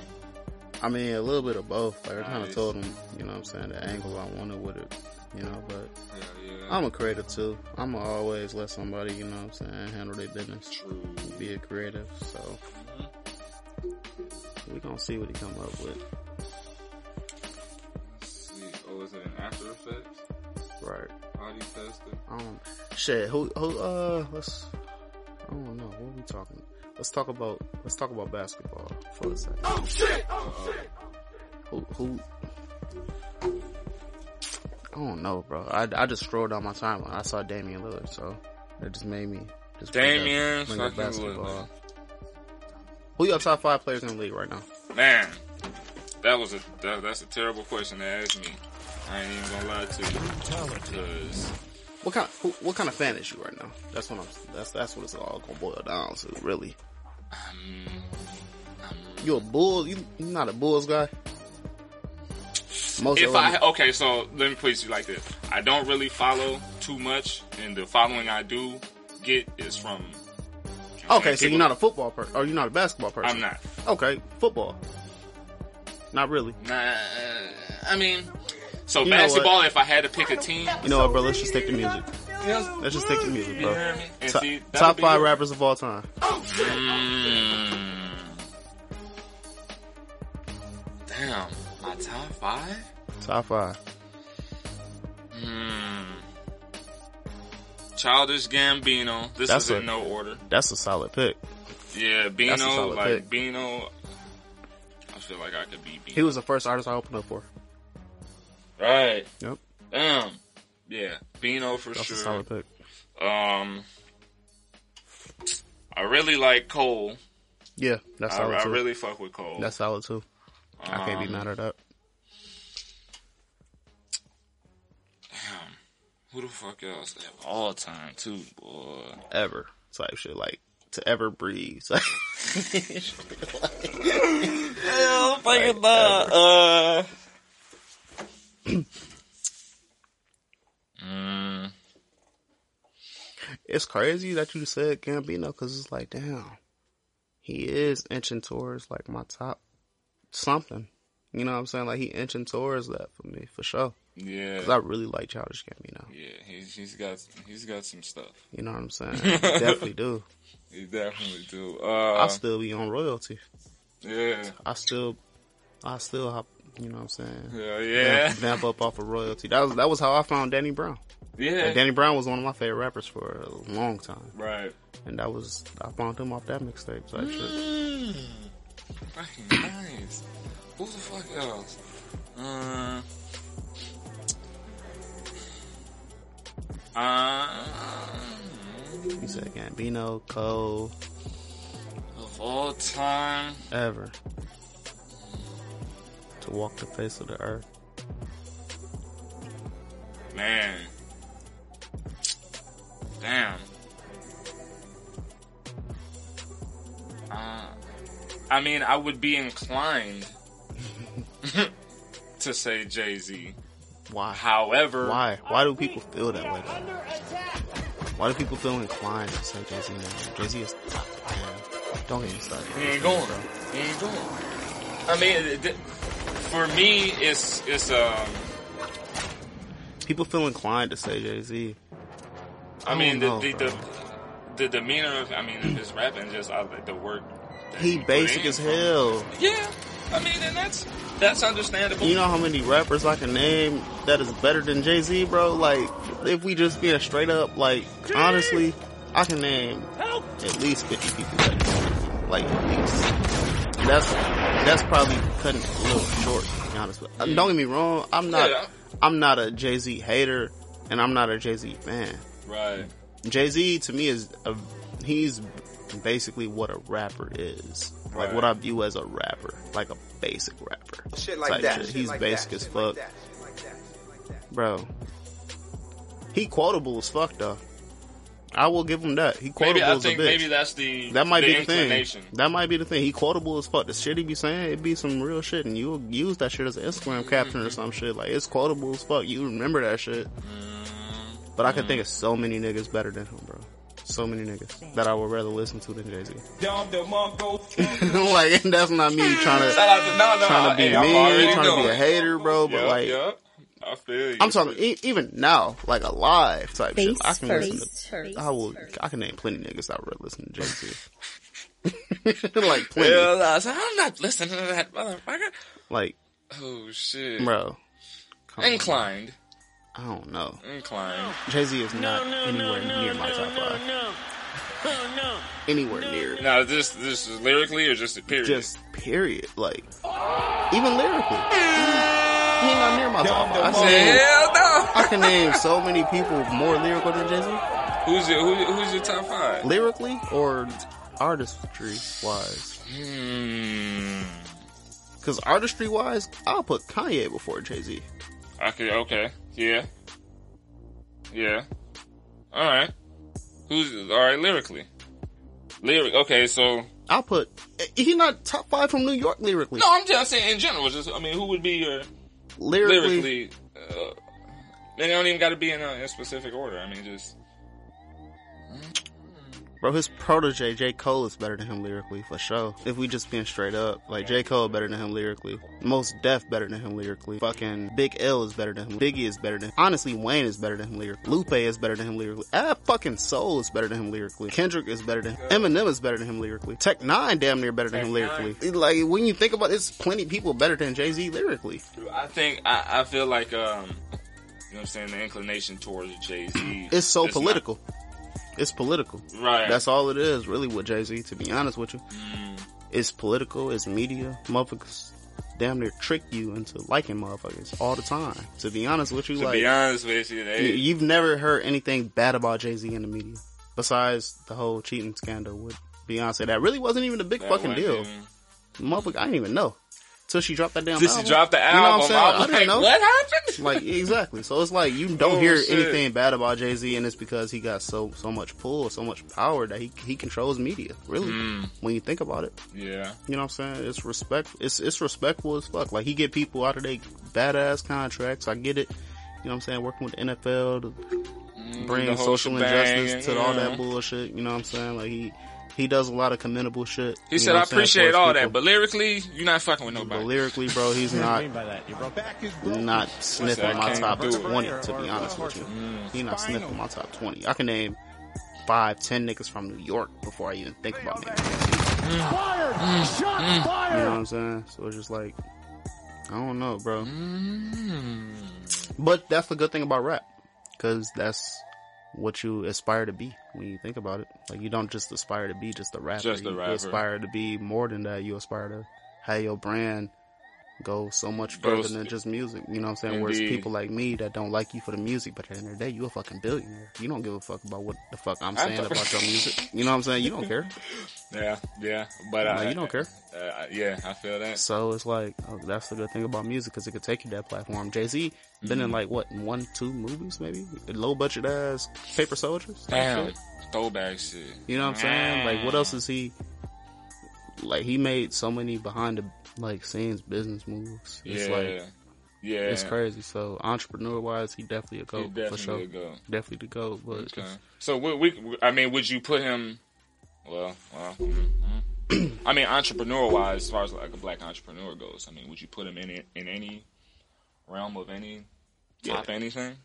I mean, a little bit of both. Like I kind of told him, you know what I'm saying, the angle I wanted with it. You know, but Hell yeah. I'm a creative too. I'm to always let somebody, you know what I'm saying, handle their business. True. Be a creative. So we gonna see what he come up with. See. Oh, is it an After Effects? Right. Audio tester. I don't. Shit. Who? Who? Uh. Let's. I don't know. What are we talking? Let's talk about. Let's talk about basketball for a second. Uh-oh. Oh, uh, who? Who? I don't know, bro. I, I just scrolled down my timeline. I saw Damian Lillard, so it just made me just bring up- Damian bring up basketball. Lillard. Who your top five players in the league right now? Man, that was a that, that's a terrible question to ask me. I ain't even gonna lie to you. Cause What kind? Who, what kind of fan is you right now? That's what I'm. That's that's what it's all gonna boil down to, really. Um, you a bull? You you not a Bulls guy? Most if I okay, so let me to you like this: I don't really follow too much, and the following I do get is from. okay, so people- you're not a football person, or you're not a basketball person. I'm not. Okay, football. Not really. Nah, I mean, so You basketball. If I had to pick a team, You know what, bro? Let's just take the music. Yeah, Let's just stick to music, you bro. hear me? Top, see, top five rappers of all time. Mm. Damn, my top five. Top five. Hmm. Childish Gambino. This That's is in a- no order. That's a solid pick. Yeah, That's a Bino. Like pick. Bino. I feel like I could be Bino. He was the first artist I opened up for. right. Yep, Damn. Yeah, Bino for that's a sure. solid pick. Um, I really like Cole. Yeah, that's I, solid I too. really fuck with Cole. That's solid too. I can't be Um, mad at that. Damn. Who the fuck else? All time too, boy. Ever type shit like to ever breathe. Like, Hell, fucking uh. mm, it's crazy that you said Gambino because it's like, damn, he is inching towards like my top something. You know what I'm saying? Like he inching towards that for me for sure. yeah. Cause I really like Childish Gambino. Yeah, he's he's got he's got some stuff. You know what I'm saying? Definitely do. He definitely do. Uh, I still be on royalty. yeah, I still, I still hop. You know what I'm saying? yeah, yeah, Vamp up off of royalty. That was that was how I found Danny Brown. yeah. Like, Danny Brown was one of my favorite rappers for a long time, right. and that was I found him off that mixtape type shit. Mm, fucking nice. Who the fuck else? Uh, uh, He said Gambino, Cole, of all time, ever to walk the face of the earth. man. Damn. Uh, I mean, I would be inclined to say Jay Z. Why? However, Why? Why do people feel that way? Why do people feel inclined to say Jay Z now? Jay Z is man. Don't get me started. He ain't going. He ain't going. I mean, it- it- for me, it's it's um. People feel inclined to say Jay Z. I I mean, the don't the, the the demeanor of I mean, his rapping just I like the work. He put basic as hell. Yeah, I mean, and that's that's understandable. You know how many rappers I can name that is better than Jay Z, bro? Like, if we just being straight up, like, honestly, I can name at least 50 people like, at least. That's, that's probably cutting a little short, to be honest. But, uh, don't get me wrong, I'm not, Yeah. I'm not a Jay Z hater, and I'm not a Jay Z fan. right. Jay Z to me is a, he's basically what a rapper is. Like what I view as a rapper, like a basic rapper. Shit like Type that. shit. Shit He's like basic that. as like fuck, that. Shit like that. Shit like that. bro. He quotable as fuck though. I will give him that. He quotable Maybe I as a think bitch. maybe that's the that might the be the thing. That might be the thing. He quotable as fuck. The shit he be saying, it be some real shit, and you'll use that shit as an Instagram mm-hmm. caption or some shit. Like it's quotable as fuck. You remember that shit. Mm-hmm. But I can think of so many niggas better than him, bro. So many niggas that I would rather listen to than Jay Z. like, and that's not me trying to to no, no, trying to be hey, mean, trying to be a hater, bro. But Yup, like, yup. I feel you. I'm talking e- even now, like alive type shit. I can listen first. to. I will. I can name plenty of niggas I would listen to Jay Z. like plenty. Well, I said, I'm not listening to that motherfucker. Like, Oh shit. bro. come on. Inclined. I don't know. Inclined. Jay Z is not anywhere near my top five. Oh no. Anywhere near. Now, this this is lyrically or just a period? Just period. Like, Even lyrically, he ain't not near my top. five. I, said, name, hell no. I can name so many people more lyrical than Jay Z. Who's your who, Who's your top five? Lyrically or artistry wise. Hmm. Because artistry wise, I'll put Kanye before Jay Z. Okay. Okay. Yeah. Yeah. All right. Who's all right lyrically? Lyric. Okay. So I'll put. He not top five from New York lyrically. no, I'm just saying in general. Just I mean, who would be your lyrically, lyrically? Uh, they don't even got to be in a, in specific order. I mean, just bro, his protege J Cole is better than him lyrically for sure. If we just being straight up, like J Cole better than him lyrically. Mos Def better than him lyrically. Fucking Big L is better than him. Biggie is better than. Honestly, Wayne is better than him lyrically. Lupe is better than him lyrically. Ah, fucking Soul is better than him lyrically. Kendrick is better than. Him. Eminem is better than him lyrically. Tech N9ne damn near better than him Tech lyrically. Like when you think about, it, it's plenty people better than Jay Z lyrically. I think I, I feel like um, you know what I'm saying the inclination towards Jay Z. It's so political. It's political. right? That's all it is, really, with Jay Z. To be honest with you, Mm. it's political. It's media. Motherfuckers damn near trick you into liking motherfuckers all the time. To be honest with you, to like be honest with you, they, you've never heard anything bad about Jay Z in the media, besides the whole cheating scandal with Beyonce. That really wasn't even a big that fucking deal. even- Motherfucker, I didn't even know till she dropped that damn. Till she album. dropped the You know what I'm album, saying? I didn't like, know. what happened? Like exactly. So it's like you don't Oh, hear shit. anything bad about Jay Z, and it's because he got so so much pull, so much power that he he controls media. Really, Mm. when you think about it, yeah, you know what I'm saying? It's respect. It's it's respectful as fuck. Like he get people out of their badass contracts. I get it. You know what I'm saying? Working with the NFL to bring Mm, the social shebang, injustice to all that bullshit. You know what I'm saying? Like he he does a lot of commendable shit. He said, "I what I'm saying, appreciate all people. that, but lyrically, you're not fucking with nobody." But lyrically, bro, he's not Back is broken. not sniffing I my top 20, to be honest with you. He not sniffing my top 20. I can name five, ten niggas from New York before I even think about naming Jay-Z. Mm. Mm. Mm. Fired! You know what I'm saying? So it's just like, I don't know, bro. Mm. But that's the good thing about rap. Cause that's what you aspire to be when you think about it. Like you don't just aspire to be just a rapper. Just a rapper. you aspire to be more than that. You aspire to have your brand go so much Goes- further than just music. You know what I'm saying? Whereas people like me that don't like you for the music, but at the end of the day, you a fucking billionaire. You don't give a fuck about what the fuck I'm saying about your music. You know what I'm saying? You don't care. Yeah, yeah, but No, I, you don't care. Uh, yeah, I feel that. So it's like oh, that's the good thing about music because it could take you to that platform. Jay Z been in like what one, two movies maybe, low budget ass Paper Soldiers. Damn, throwback shit. You know what I'm saying? Like what else is he? Like he made so many behind the like scenes business moves. It's yeah, like yeah, it's crazy. So entrepreneur wise, he definitely a go definitely for sure. go. Definitely the go. But Okay. So we, we, I mean, would you put him? Well, well. mm, mm. I mean, entrepreneur wise, as far as like a black entrepreneur goes, I mean, would you put him in in any realm of any top anything?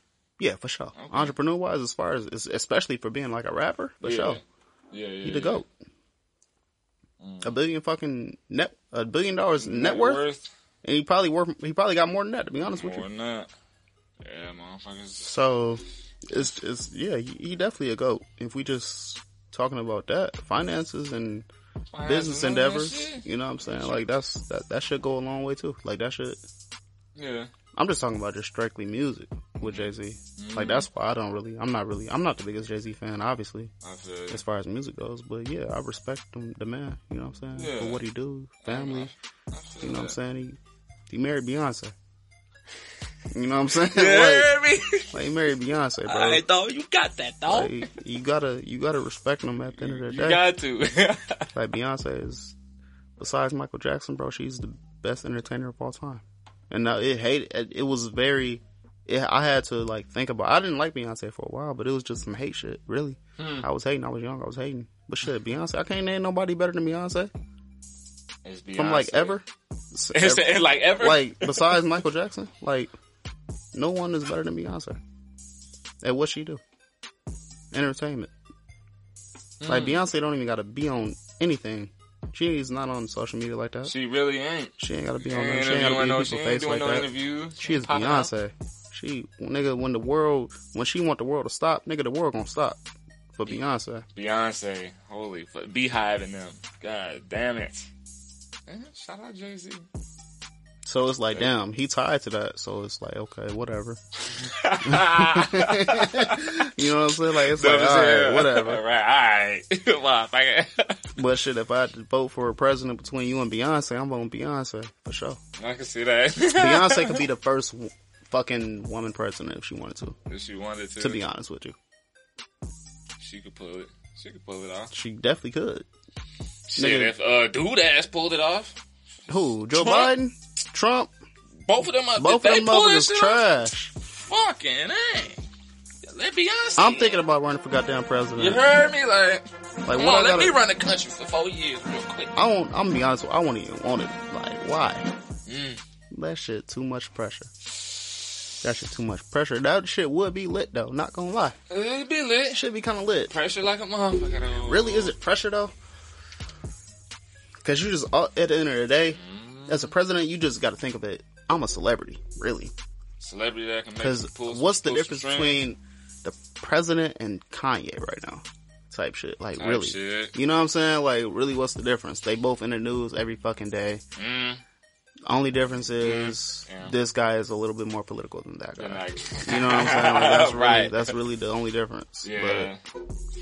yeah, for sure. Entrepreneur wise, as far as especially for being like a rapper, for yeah. sure. Yeah, yeah. He the yeah. goat. A billion fucking net, a billion dollars net, Net worth, worth and he probably worth. He probably got more than that. To be honest with you, more than that. Yeah, motherfuckers. So it's it's yeah, he, he definitely a goat. If we just talking about that finances and business and all that endeavors, you know what I'm saying? Like that's that that should go a long way too. Like that should. Yeah. I'm just talking about just strictly music with Jay Z. Mm-hmm. Like that's why I don't really. I'm not really. I'm not the biggest Jay Z fan, obviously, as far as music goes. But yeah, I respect him, the man. You know what I'm saying? Yeah. For Yeah. what he do, family. I You know what I'm saying? He he married Beyonce. You know what I'm saying? You like, me? like he married Beyonce, bro. Dog, you got that, though. Like, you gotta you gotta respect them at the end of the day. you got to. like Beyonce is, besides Michael Jackson, bro, she's the best entertainer of all time. And now it hate it, it was very. It, I had to like think about. I didn't like Beyonce for a while, but it was just some hate shit. Really, Hmm. I was hating. I was young. I was hating. But shit, Beyonce, I can't name nobody better than Beyonce It's from like ever. Ever. like ever. like besides Michael Jackson, like no one is better than Beyonce at what she do. Entertainment. Like Beyonce don't even gotta be on anything. She is not on social media like that. She, really ain't. She ain't gotta be on there. She ain't gotta be no, people's face doing like no that. interviews. She is. Beyonce. She nigga when the world when she want the world to stop, nigga the world gonna stop. For Beyonce. Beyonce, holy fuck, BeyHive and them. God damn it. Shout out Jay Z. So it's like, damn, he tied to that. So it's like, okay, whatever. you know what I'm saying? Like, it's like, all right, whatever. right, all right. But shit, if I had to vote for a president between you and Beyonce, I'm voting Beyonce for sure. I can see that. Beyonce could be the first fucking woman president if she wanted to. if she wanted to. To be honest with you, she could pull it. She could pull it off. she definitely could. Shit, Nigga. if uh, dude ass pulled it off, Who? Joe Trump? Biden? Trump? both of them, uh, Both of them motherfuckers trash. fucking hey. Let Beyonce. I'm thinking about running for goddamn president. You heard me? Like, Like, what let me run the country for four years real quick. I won't. I'm gonna be honest. With you, I won't even want it. Like, why? Mm. That shit too much pressure. That shit too much pressure. That shit would be lit though. Not gonna lie, It'd be lit. it should be kind of lit. Pressure like a motherfucker. Really, is it pressure though? Because you just uh, at the end of the day, as a president, you just got to think of it. I'm a celebrity, really. Celebrity that can make Because what's the difference between the president and Kanye right now? Type shit. Like Type really. shit. You know what I'm saying? Like really what's the difference? They both in the news every fucking day. Mm, Only difference is yeah. this guy is a little bit more political than that guy. You know what I'm saying? Like, that's really right. that's really the only difference. yeah.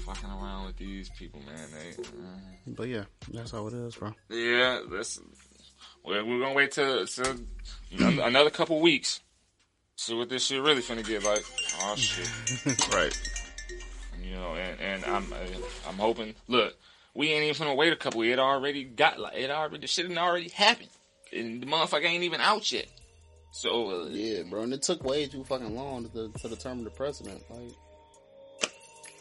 Fucking around with these people, man. They, uh, But but yeah, that's how it is, bro. yeah, that's. Well, we're gonna wait till, till another, another couple weeks. See what this shit really finna get like. Oh shit. right. You know, and, and I'm uh, I'm hoping. Look, we ain't even finna wait a couple. It already got like it already the shit done already happened, and the motherfucker ain't even out yet. So uh, Yeah, bro, and it took way too fucking long to, to determine the president. Like,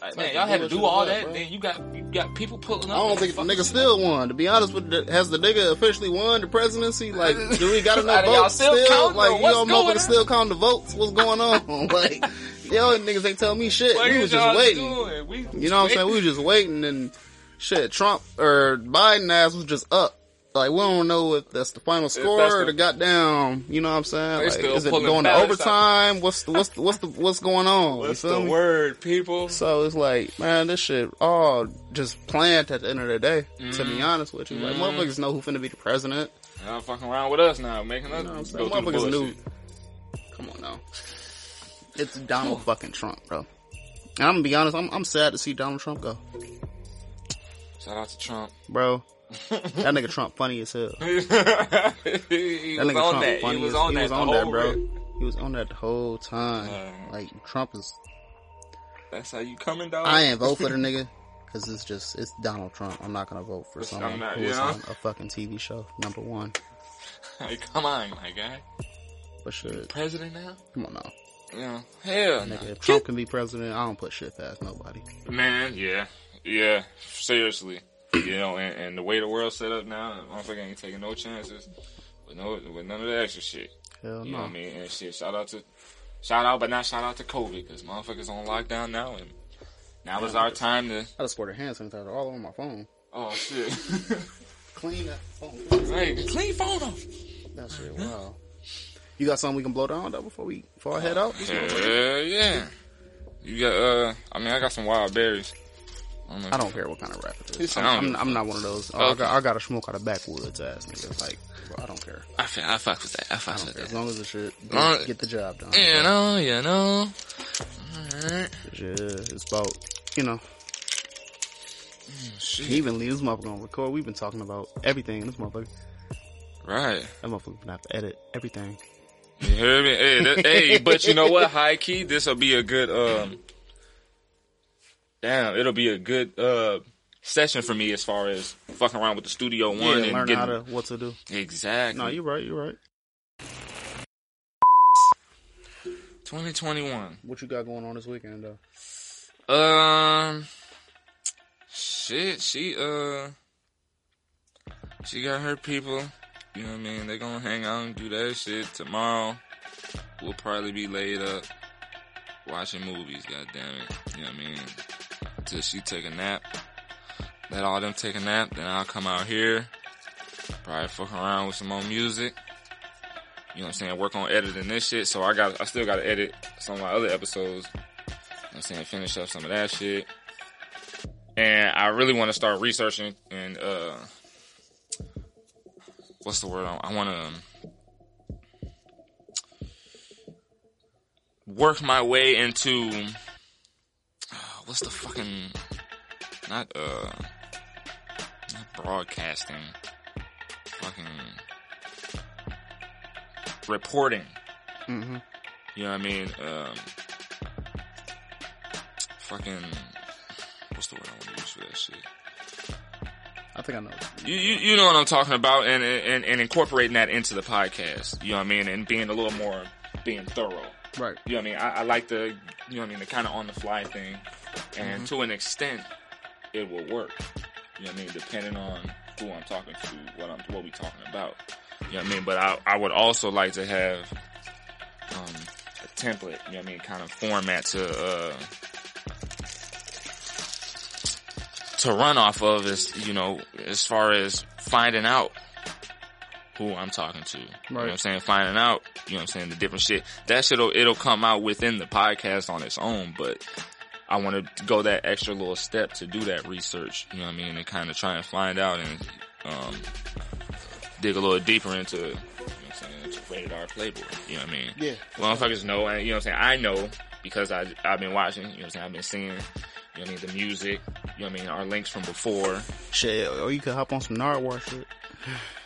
like, like man, y'all had to do all of that, that. bro. Then you got you got people pulling up. I don't think the fucking nigga still won. To be honest with you, has the nigga officially won the presidency? Like, do we got enough Are y'all votes still still? counting, like, or you what's all going motherfuckers on? still counting the votes? What's going on? like, y'all niggas ain't tell me shit. What we was just waiting. We You know what I'm saying? We was just waiting and shit, Trump or Biden ass was just up. Like we don't know if that's the final score that's or the- the goddamn, you know what I'm saying? Like, is it going to overtime? What's the, what's the, what's the, what's going on? What's the me? word, people? So it's like, man, this shit all just planned at the end of the day, to Mm-hmm. be honest with you. Like, motherfuckers know who finna be the president. Y'all fucking around with us now, making us You know what I'm go saying? Motherfuckers knew. Come on now. It's Donald fucking Trump, bro. And I'm gonna be honest, I'm, I'm sad to see Donald Trump go. Shout out to Trump. Bro, that nigga Trump funny as hell. he That was nigga on Trump that. funny He was as- on he that. was on that, bro. rip. He was on that the whole time. Uh, like Trump is. That's how you coming, dog. I ain't vote for the nigga because it's just it's Donald Trump. I'm not gonna vote for someone not, who is yeah. on a fucking TV show. Number one, Hey, come on, my guy. but shit, President now? come on now, Yeah. Hell, nigga. If Trump can be president, I don't put shit past nobody. Man, yeah. Yeah. Seriously. You know, and, and the way the world's set up now, motherfucker ain't taking no chances with no with none of that extra shit. Hell You know no. what I mean? And shit, shout out to shout out, but not shout out to COVID because motherfuckers on lockdown now, and now is our time to. I just squirted hand sanitizer all over my phone. Oh shit! Clean that phone. hey, clean phone off. That shit. Wow. You got something we can blow down though before we before I head out? Hell yeah! You got uh, I mean, I got some wild berries. I don't. I don't care what kind of rap it is. I'm, I'm, I'm not one of those. Oh, I, got, I got to smoke out of backwoods ass niggas. Like, bro, I don't care. I feel, I fuck with that. I fuck I with care. As long as the shit get, Long- get the job done. You know, you know. Alright. Yeah, it's about you know. Shit. Evenly, this motherfucker gonna record. We've been talking about everything in this motherfucker. Right. That motherfucker gonna have to edit everything. You hear me? Hey, that, hey, but you know what? High key, this will be a good um. Damn, it'll be a good uh session for me as far as fucking around with the Studio One Yeah, and learn getting how to what to do. exactly. No, you're right. You're right. 2021. What you got going on this weekend though? Um, shit. She uh, she got her people. You know what I mean? They gonna hang out and do that shit tomorrow. We'll probably be laid up watching movies. God damn it. You know what I mean? till she take a nap. Let all them take a nap, then I'll come out here, probably fuck around with some more music. You know what I'm saying? Work on editing this shit. So I got, I still got to edit some of my other episodes. You know what I'm saying? Finish up some of that shit. And I really want to start researching and, uh, what's the word? I want to um, work my way into what's the fucking not uh not broadcasting fucking reporting. hmm You know what I mean? Um, fucking what's the word I want to use for that shit? I think I know. You, you you know what I'm talking about, and, and and incorporating that into the podcast. You know what I mean, and being a little more being thorough. Right. You know what I mean? I, I like the you know what I mean the kind of on the fly thing, and Mm-hmm. to an extent, it will work. You know what I mean? Depending on who I'm talking to, what I'm what we talking about. You know what I mean? But I I would also like to have um a template. You know what I mean? Kind of format to uh to run off of is you know as far as finding out who I'm talking to. You know what I'm saying? Finding out, you know what I'm saying, the different shit. That shit'll it'll come out within the podcast on its own, but I want to go that extra little step to do that research, you know what I mean, and kind of try and find out and um dig a little deeper into you know what I'm saying, into rated R Playboy, you know what I mean? Yeah. Motherfuckers know, and you know what I'm saying, I know because I I've been watching, you know what I'm saying, I've been seeing you know what I mean, the music, you know what I mean, our links from before. Shit, or you could hop on some Narwhal shit.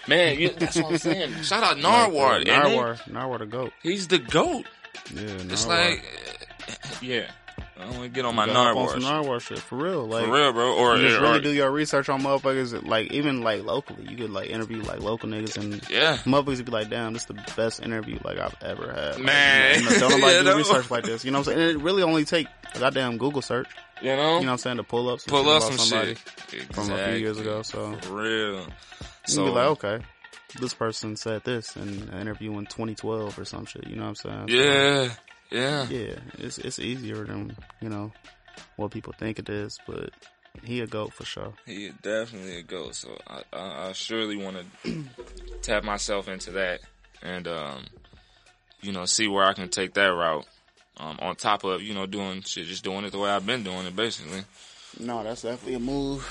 Man, you, that's what I'm saying. Shout out Narwhal. Yeah, and Narwhal, Narwhal the goat. He's the GOAT. Yeah, It's like, yeah. I don't want to get on my You gotta hop on Narwhal. some shit. Narwhal shit for real. Like For real, bro. Or, You just or- really do your research on motherfuckers, like even like locally. You could like interview like local niggas and yeah. motherfuckers would be like, "Damn, this is the best interview like I've ever had." Like, Man. you know, don't nobody You do research like this. You know what I'm saying? And it really only take a goddamn Google search. You know? You know what I'm saying to pull up some Pull shit up some somebody shit. from a few years ago. So For real. you So, can be like, okay, this person said this in an interview in 2012 or some shit. You know what I'm saying? So, yeah. Yeah. it's it's easier than you know what people think it is, but he a goat for sure. He definitely a GOAT. So I, I, I surely want to tap myself into that and, um, you know, see where I can take that route. Um, on top of, you know, doing shit, just doing it the way I've been doing it, basically. No, that's definitely a move.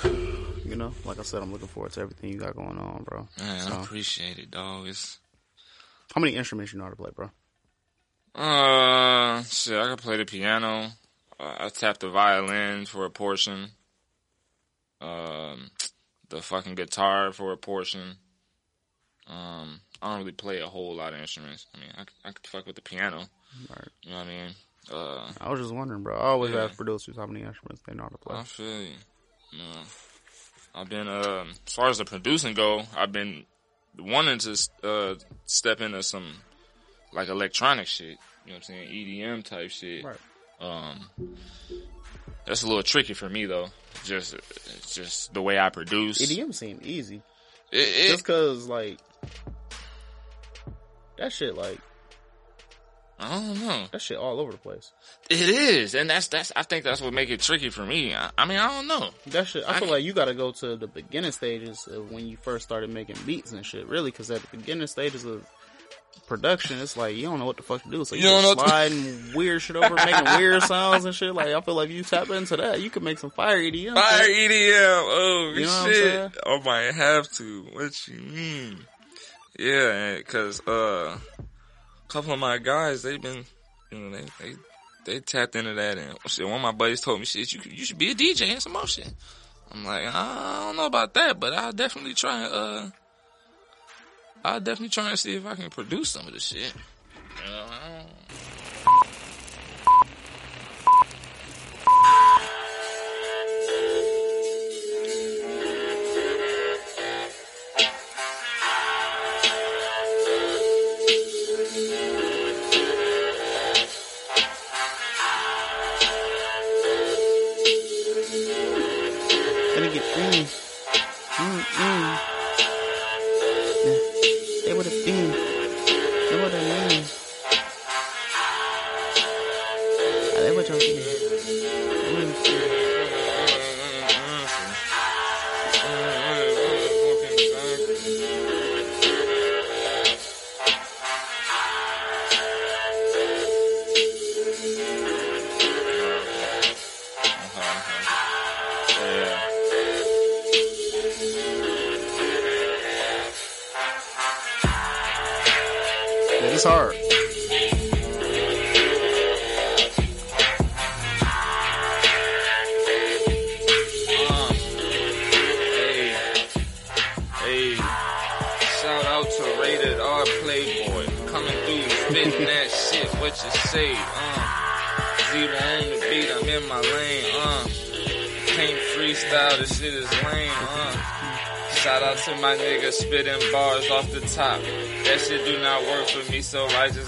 You know, like I said, I'm looking forward to everything you got going on, bro. Man, So, I appreciate it, dog. It's, how many instruments you know how to play, bro? Uh, shit, I can play the piano. Uh, I tap the violin for a portion. Um, the fucking guitar for a portion. Um, I don't really play a whole lot of instruments. I mean, I, I could fuck with the piano. Right. You know what I mean? Uh, I was just wondering, bro. I always Yeah. ask producers how many instruments they know how to play. I feel you. No. I've been, um, as far as the producing go, I've been wanting to, uh, step into some, like, electronic shit. You know what I'm saying? EDM type shit. Right. Um, that's a little tricky for me though. Just, it's just the way I produce. EDM seem easy, It, it, just cause like that shit, like I don't know. that shit all over the place. It is, and that's that's. I think that's what make it tricky for me. I, I mean, I don't know. That shit, I, I feel can- like you got to go to the beginning stages of when you first started making beats and shit. Really, because at the beginning stages of production, it's like you don't know what the fuck to do. So you, You don't know what to- sliding weird shit over, making weird sounds and shit. Like I feel like if you tap into that, you could make some fire EDM. Fire shit. EDM. Oh You know shit! I might have to. What you mean? Yeah, because uh, a couple of my guys, they've been, you know, they they they tapped into that, and shit. One of my buddies told me, shit, you you should be a DJ and some more shit. I'm like, I don't know about that, but I'll definitely try. Uh, I'll definitely try and see if I can produce some of the shit. You know, I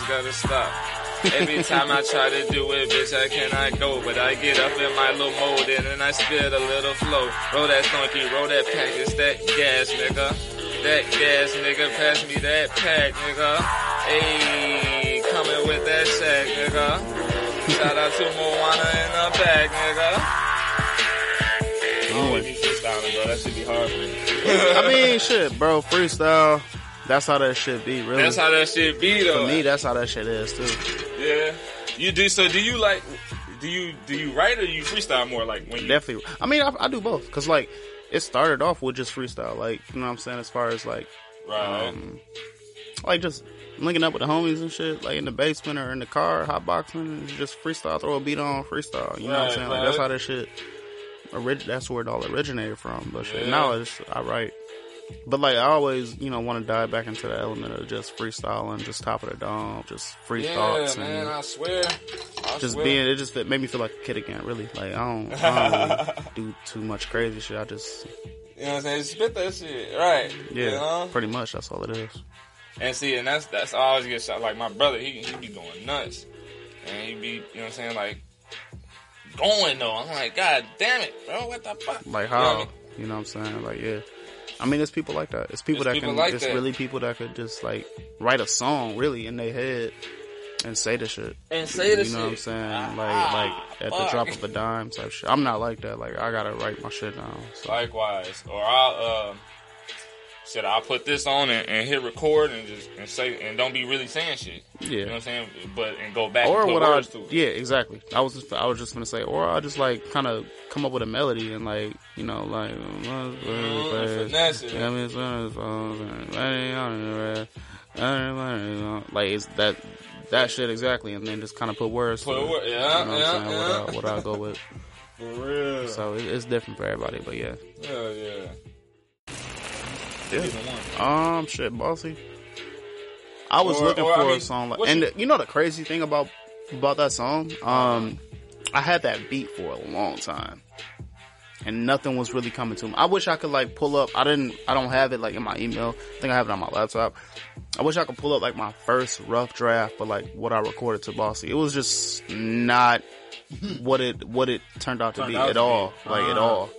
gotta stop. Every time I try to do it, bitch, I cannot go. But I get up in my little mode and then I spit a little flow. Roll that donkey, roll that pack, it's that gas, nigga. That gas, nigga, pass me that pack, nigga. Ayy, coming with that sack, nigga. Shout out to Moana in the back, nigga. Oh, bro, that should be hard. I mean, shit, bro, freestyle. That's how that shit be, really. That's how that shit be though. For me, that's how that shit is too. Yeah. You do so do you like do you do you write or you freestyle more like when you Definitely. I mean, I, I do both. Cause like, it started off with just freestyle. Like, you know what I'm saying? As far as like, Right. um, like just linking up with the homies and shit, like in the basement or in the car, hot boxing, and just freestyle, throw a beat on, freestyle. You know what I'm saying? Like that's how that shit. Orig- that's where it all originated from. But shit, now it's I write. But like I always, you know, want to dive back into the element of just freestyling, just top of the dome, just free yeah, thoughts, man, and I swear. I just swear. being. It just made me feel like a kid again. Really, like I don't, I don't do too much crazy shit. I just, You know what I'm saying? Spit that shit. Right. yeah, You know? pretty much that's all it is. And see, and that's that's I always get shot. Like my brother, he he be going nuts, and he be you know what I'm saying like going though. I'm like, God damn it, bro, what the fuck? Like You know what how, I mean? you know what I'm saying? Like yeah. I mean, it's people like that. It's people There's that people can. like it's that. really people that could just like write a song really in their head and say the shit. And say the shit. you know what I'm saying? Ah, like like at the drop of a dime type shit. I'm not like that. Like I gotta write my shit down. So Likewise, or I'll uh, shit, I'll put this on and, and hit record and just and say and don't be really saying shit. You know what yeah. I'm saying? But and go back Or and put what I words to it. yeah exactly. I was just, I was just gonna say, or I just like kind of come up with a melody and like you know like. Mm, it. I mean, it's one of those songs, and lay on the red, uh, like it's that that shit exactly, and then just kind of put words. Put to it. wor- yeah, you know what yeah, I'm saying? yeah. What, I, what I go with. For real. So it, it's different for everybody, but yeah. Hell yeah. Yeah. Um, shit, bossy. I was Or- looking or, I for mean, a song like, and your- you know the crazy thing about about that song, um, I had that beat for a long time, and nothing was really coming to me. I wish I could like pull up. I didn't. I don't have it like in my email. I think I have it on my laptop. I wish I could pull up like my first rough draft, but like what I recorded to Bossy. It was just not what it what it turned out to Turned be at all. be. Like at Ah. all.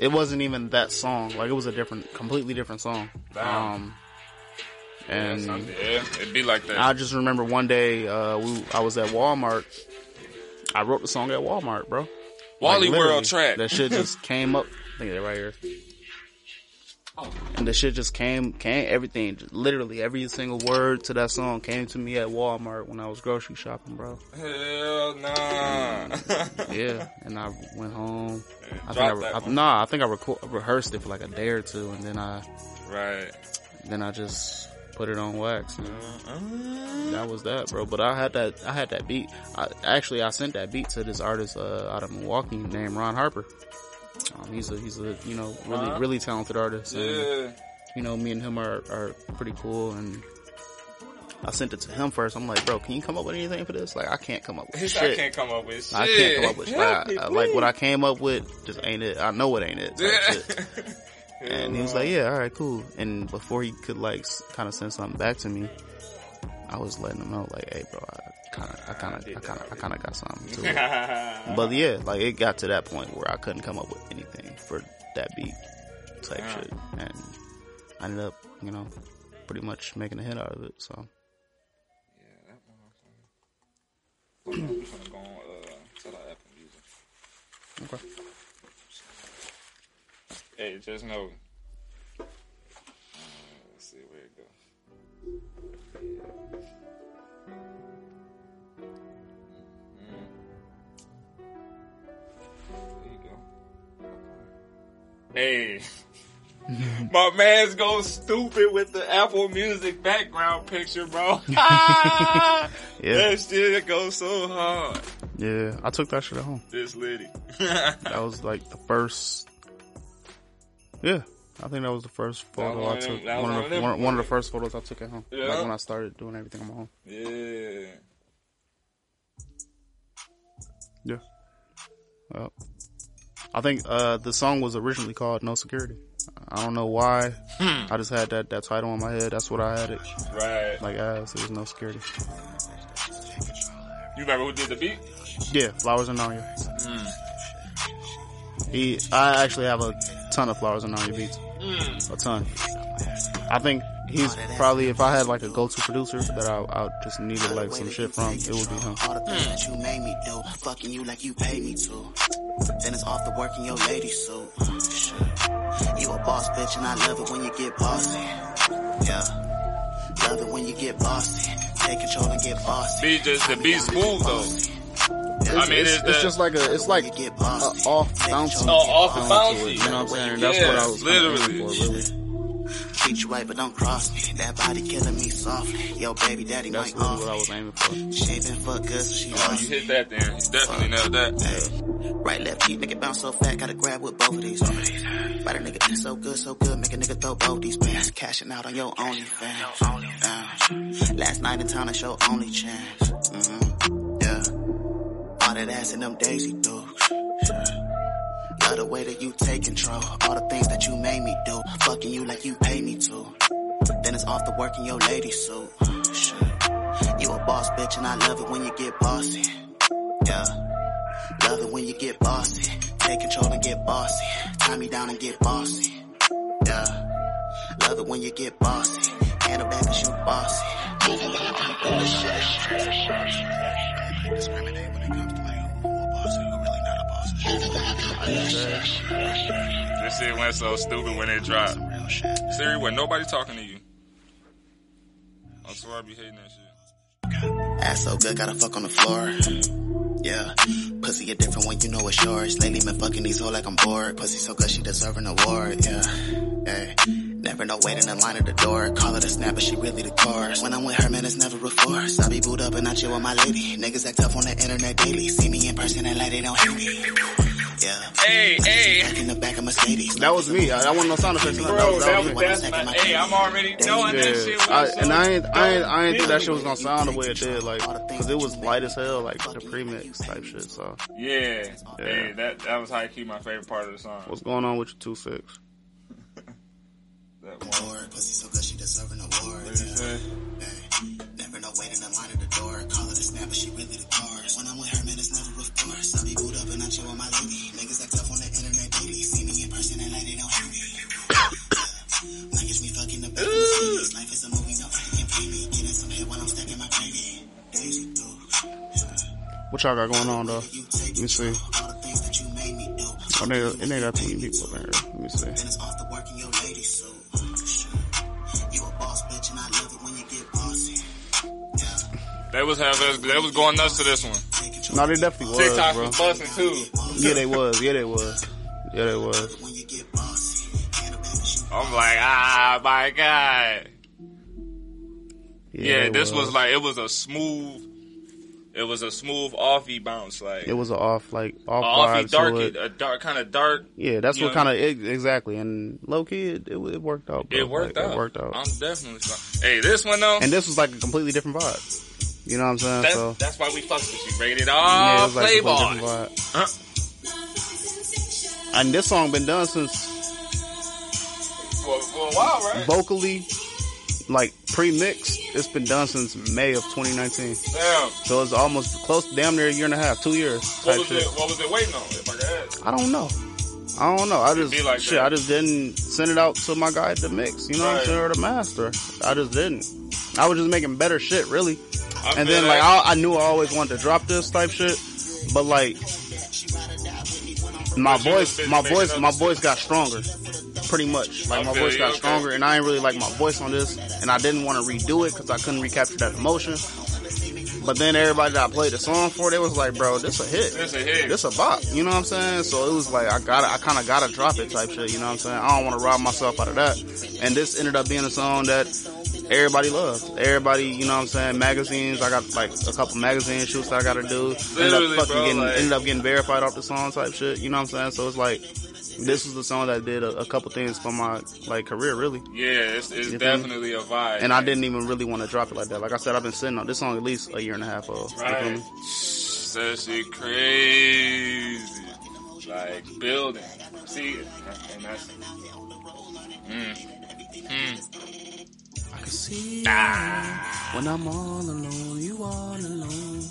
It wasn't even that song. Like it was a different, completely different song. Um, and yeah, it'd be like that. I just remember one day, uh, we, I was at Walmart. I wrote the song at Walmart, bro. Wally Like, World track. That shit just came up. I think they're right here. And the shit just came, came, everything, just literally every single word to that song came to me at Walmart when I was grocery shopping, bro. Hell nah. Yeah, and I went home. I think I, I, nah, I think I reco- rehearsed it for like a day or two, and then I, Right. then I just put it on wax. And Uh, that was that, bro. But I had that, I had that beat. I, actually, I sent that beat to this artist uh, out of Milwaukee named Ron Harper. Um, he's a, he's a, you know, really, Ron? really talented artist. And, yeah. you know, me and him are, are pretty cool. And I sent it to him first. I'm like, bro, can you come up with anything for this? Like, I can't come up with said, I shit. can't come up with shit. I can't come up with shit. Like, I- like what. I came up with just ain't it. I know it ain't it. And he was like, yeah, all right, cool. And before he could like kind of send something back to me, I was letting him know like, hey, bro, I kind of, I kind of, I kind of, I kind of got something to it. But yeah, like it got to that point where I couldn't come up with anything for that beat type Yeah. shit, and I ended up, you know, pretty much making a hit out of it. So Yeah, that one. I'm gonna go on, uh, to the Apple Music. okay, Hey, just know. Hey. My man's go stupid with the Apple Music background picture, bro. yeah, That shit goes so hard. yeah, I took that shit at home. This lady. That was like the first, yeah, I think that was the first photo I took. One one of of the one, one of the first photos I took at home. Yeah. Like when I started doing everything on my own. Yeah. Yeah. Well, I think uh, the song was originally called "No Security." I don't know why. Hmm. I just had that that title in my head. That's what I had it Right. like as. It was no security. You remember who did the beat? Yeah, flowers and Nanya. Hmm. He, I actually have a ton of flowers and Nanya beats. Hmm. A ton. I think he's probably if I had like a go-to producer that I, I just needed like some shit from, it would be him. All the things that you made me do, fucking you like you paid me to. Then it's off the work in your lady suit. Shit. You a boss bitch and I love it when you get bossy. Yeah. Love it when you get bossy. Take control and get bossy. Beat just the beat smooth though. It's, I mean, it's, it's it's just like a, it's like You get a off bouncy. Oh, off the sound bouncy. You know what I'm saying? That's what I was kinda literally. for, really. Treat you right, but don't cross me. That body killing me softly. Yo, baby daddy That's might off. what I was aiming for. She been fuck good, so she Oh, lost you hit that then. You definitely nailed that. Hey, right, left, keep nigga bounce so fat, gotta grab with both of these. Right, a nigga so good, so good, make a nigga throw both these bands. Cashing out on your OnlyFans. Uh, last night in town, I show only chance. Mm-hmm. Yeah, all that ass in them Daisy Dukes. Yeah. Love the way that you take control. All the things that you made me do. Fucking you like you pay me to. Then it's off the work in your lady suit. Shit. You a boss bitch and I love it when you get bossy. Yeah. Love it when you get bossy. Take control and get bossy. Tie me down and get bossy. Yeah. Love it when you get bossy. Hand it back and shoot bossy. When it comes This shit went so stupid when it dropped. Siri, when nobody talking to you. I swear I be hating that shit. Ass so good, gotta fuck on the floor. Yeah. Pussy a different one, you know it's yours. Lately been fucking these hoes like I'm bored. Pussy so good, she deserve an award. Yeah. Hey. Never know waiting in line at the door. Call it a snap, but she really the chorus. When I'm with her, man, it's never a force. I be booed up and I chill with my lady. Niggas act tough on the internet daily. See me in person and like they don't hear me. Yeah. Hey, hey. Back in the back of Mercedes. That was me. I, I want no sound effects. That, Bro, was, that that was, was me. that's my, hey, I'm already knowing that shit was I, so and I ain't, I ain't, I ain't think that dope. shit was gonna sound the way it did, like, cause it was light as hell, like the premix type shit. So, Yeah. Hey, that, that was high key my favorite part of the song. what's going on with your two six? That one. Award. Pussy so good, she deserve an award. What you Yeah. say? Hey, Never know waiting in line at the door. Call it a snap, but she really the cars. When I'm with her, man, it's never a force. I be booed up and I chill with my lady. Niggas act tough on the internet daily. See me in person and like they don't hear me. Uh, might catch me fucking the back of Mercedes. Life is a movie, nobody can pay me. Getting some head while I'm stacking my gravy. Daisy Dukes. Uh, what y'all got going on though? Let me see. all the things made me do. Oh, they, and they got too many people up in here. Let me see. They was having, they was going nuts to this one. No, they definitely was, TikTok bro. was busting too. Yeah, they was. Yeah, they was. Yeah, they was. when you get bossy. Hand it back and shoot I'm like, ah, my god. Yeah, they this was like, it was a smooth, it was a smooth offy bounce, like, It was an off, like off offy vibe dark, a dark, kind of dark. Yeah, that's what kind of exactly. And low key, it, it, it worked out. Bro. It worked Like, out. It worked out. I'm definitely. Hey, this one though. and this was like a completely different vibe. You know what I'm saying? That's, so that's why we fucked with you. Rated yeah, all it like Playboy. Huh? And this song been done since For, for a while, right? vocally, like pre-mixed. It's been done since May of 2019. Damn. So it's almost close, damn near a year and a half, two years. What was it? What was it waiting on? If I could ask. I don't know. I don't know. I just like shit. that. I just didn't send it out to my guy to mix. You know what I'm saying, or the master. I just didn't. I was just making better shit, really. I And then like. I, I knew I always wanted to drop this type shit, but like my But you was voice, my voice, my voice got stronger, pretty much. Like my voice got stronger, and I ain't really like my voice on this, and I didn't want to redo it because I couldn't recapture that emotion. But then everybody that I played the song for, they was like, "Bro, this a hit. This a hit. This a bop." You know what I'm saying? So it was like I got, I kind of got to drop it type shit. You know what I'm saying? I don't want to rob myself out of that. And this ended up being a song that everybody loves. Everybody, you know what I'm saying? Magazines, I got like a couple magazine shoots that I got to do. Ended up fucking bro, getting, like- ended up getting verified off the song type shit. You know what I'm saying? So it's like This is the song that did a, a couple things for my like career, really. Yeah, it's, it's definitely a vibe. And I didn't even really want to drop it like that. Like I said, I've been sitting on this song at least a year and a half of. Right. That shit crazy. Like building. See, and that's. Mm. Mm. I can see Ah. when I'm all alone, you all alone.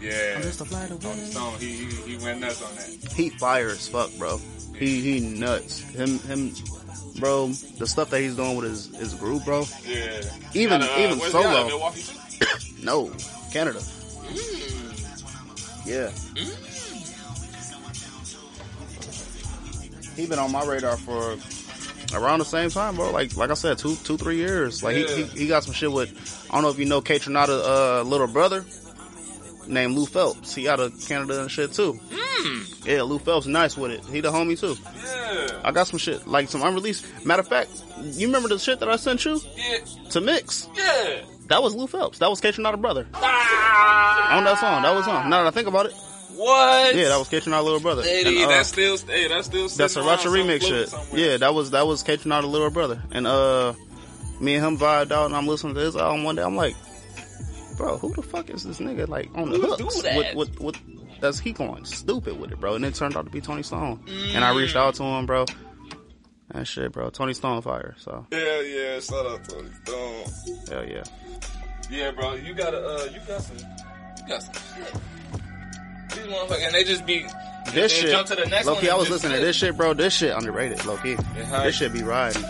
Yeah. I'm just a flight On the away. song, he, he he went nuts on that. He fire as fuck, bro. He he nuts. Him him, bro. The stuff that he's doing with his his group, bro. Yeah. Even- Got, uh, even where's he out of, solo. Milwaukee too? No, Canada. Yeah. He been on my radar for around the same time, bro. Like like I said, two two three years. Like he, Yeah. he he got some shit with. I don't know if you know Kaytranada, uh, little brother named Lou Phelps. He out of Canada and shit too. Yeah, Lou Phelps nice with it. He the homie too. Yeah. I got some shit like some unreleased. Matter of fact, you remember the shit that I sent you Yeah. to mix? Yeah. That was Lou Phelps. That was Kaytranada brother Ah. on that song. That was on. Now that I think about it, What? yeah, that was Kaytranada little brother. Hey, And, uh, that's still, hey, that's still. That's a Ratchet remix shit. somewhere. Yeah, that was that was Kaytranada little brother, and uh, me and him vibed out, and I'm listening to his album one day. I'm like, bro, who the fuck is this nigga like on the Who hooks? do that? With, with, with, that's he going stupid with it, bro. And it turned out to be Tony Stone, and I reached out to him, bro. That shit, bro, Tony Stone fire. So Hell yeah, shout out to Tony Stone. hell yeah. Yeah, bro, you gotta, uh, you got some, you got some shit. These motherfuckers, and they just be. This shit, Jump to the next key, I was listening to this shit, bro. This shit underrated, low key. This shit be riding.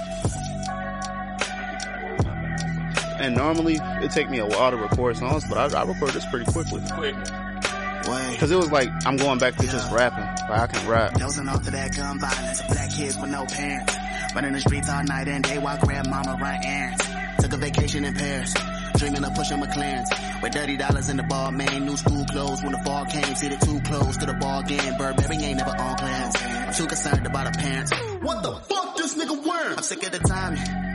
And normally it take me a while to record songs, but I, I record this pretty quickly. Quick. Way. Cause it was like, I'm going back to just rapping. Like I can rap. Dozing off to that gun violence. Black kids with no parents. Running the streets all night and day while grandmama run errands. Took a vacation in Paris. Dreaming of pushing McLarens. With dirty dollars in the ball, man. New school clothes when the fall came. See the too close to the ball game. Burberry ain't never on class. I'm too concerned about her parents. What the fuck this nigga wearing? I'm sick of the timing.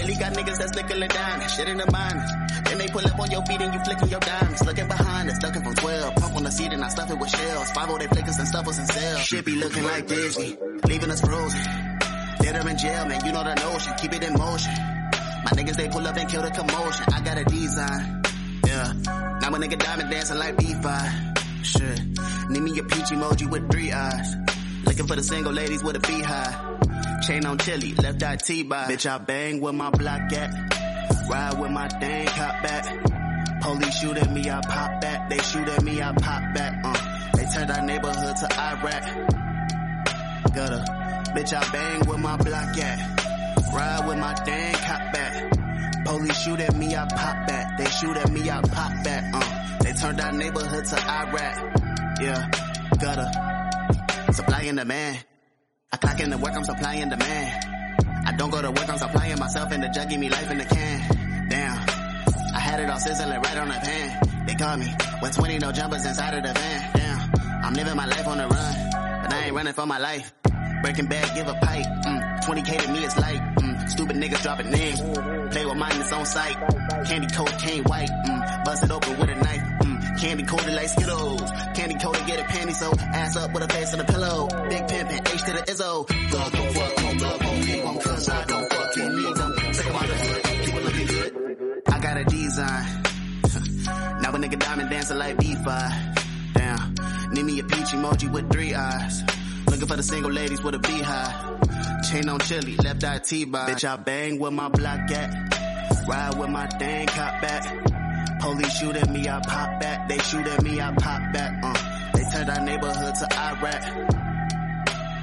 Really got niggas that's nickel and dime. Shit in the mind. Then they pull up on your feet and you flicking your diamonds. Looking behind us, looking from 12. Pump on the seat and I stuff it with shells. Five they flickers and stuffers and cells. Shit be looking like Disney. Leaving us frozen. Dead or in jail, man. You know the notion. Keep it in motion. My niggas, they pull up and kill the commotion. I got a design. Yeah. Now my nigga diamond dancing like B5. Shit. Need me a peach emoji with three eyes. Looking for the single ladies with a beehive. Chain on chili, left eye T-by. Bitch, I bang with my block at. Ride with my thing, cop back. Police shoot at me, I pop back. They shoot at me, I pop back. Uh, they turned our neighborhood to Iraq. Gutter. Bitch, I bang with my block at. Ride with my thing, cop back. Police shoot at me, I pop back. They shoot at me, I pop back. Uh, they turned our neighborhood to Iraq. Yeah, gutter. Supplying the man. I clock in the work, I'm supplying the man. I don't go to work, I'm supplying myself in the jug, give me life in the can. Damn. I had it all sizzling right on the pan. They call me with 20 no jumpers inside of the van. Damn. I'm living my life on the run, but I ain't running for my life. Breaking bad, give a pipe. Mm, 20k to me is light. Mm, stupid niggas dropping names. Play with mine, it's on sight. Candy cocaine white. Mm, bust it open with a knife. Candy coated like Skittles. Candy coated, get a panty so ass up with a face on a pillow. Big pimpin', H to the Izzo. Love don't fuck on love on me. Cause I don't fucking need them. Take 'em out the hood, keep looking good. I got a design. now a nigga diamond dancing like B5. Damn. Need me a peach emoji with three eyes. Looking for the single ladies with a beehive. Chain on chili, left eye T-by. Bitch, I bang with my block at. Ride with my thing, cop back. Police shoot at me, I pop back. They shoot at me, I pop back. Uh, they turned our neighborhood to Iraq.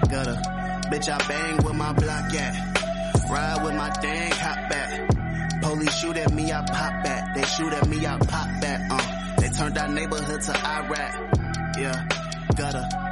Gutter. Bitch, I bang with my block at. Ride with my thing, cop back. Police shoot at me, I pop back. They shoot at me, I pop back. Uh, they turned our neighborhood to Iraq. Yeah, gutter.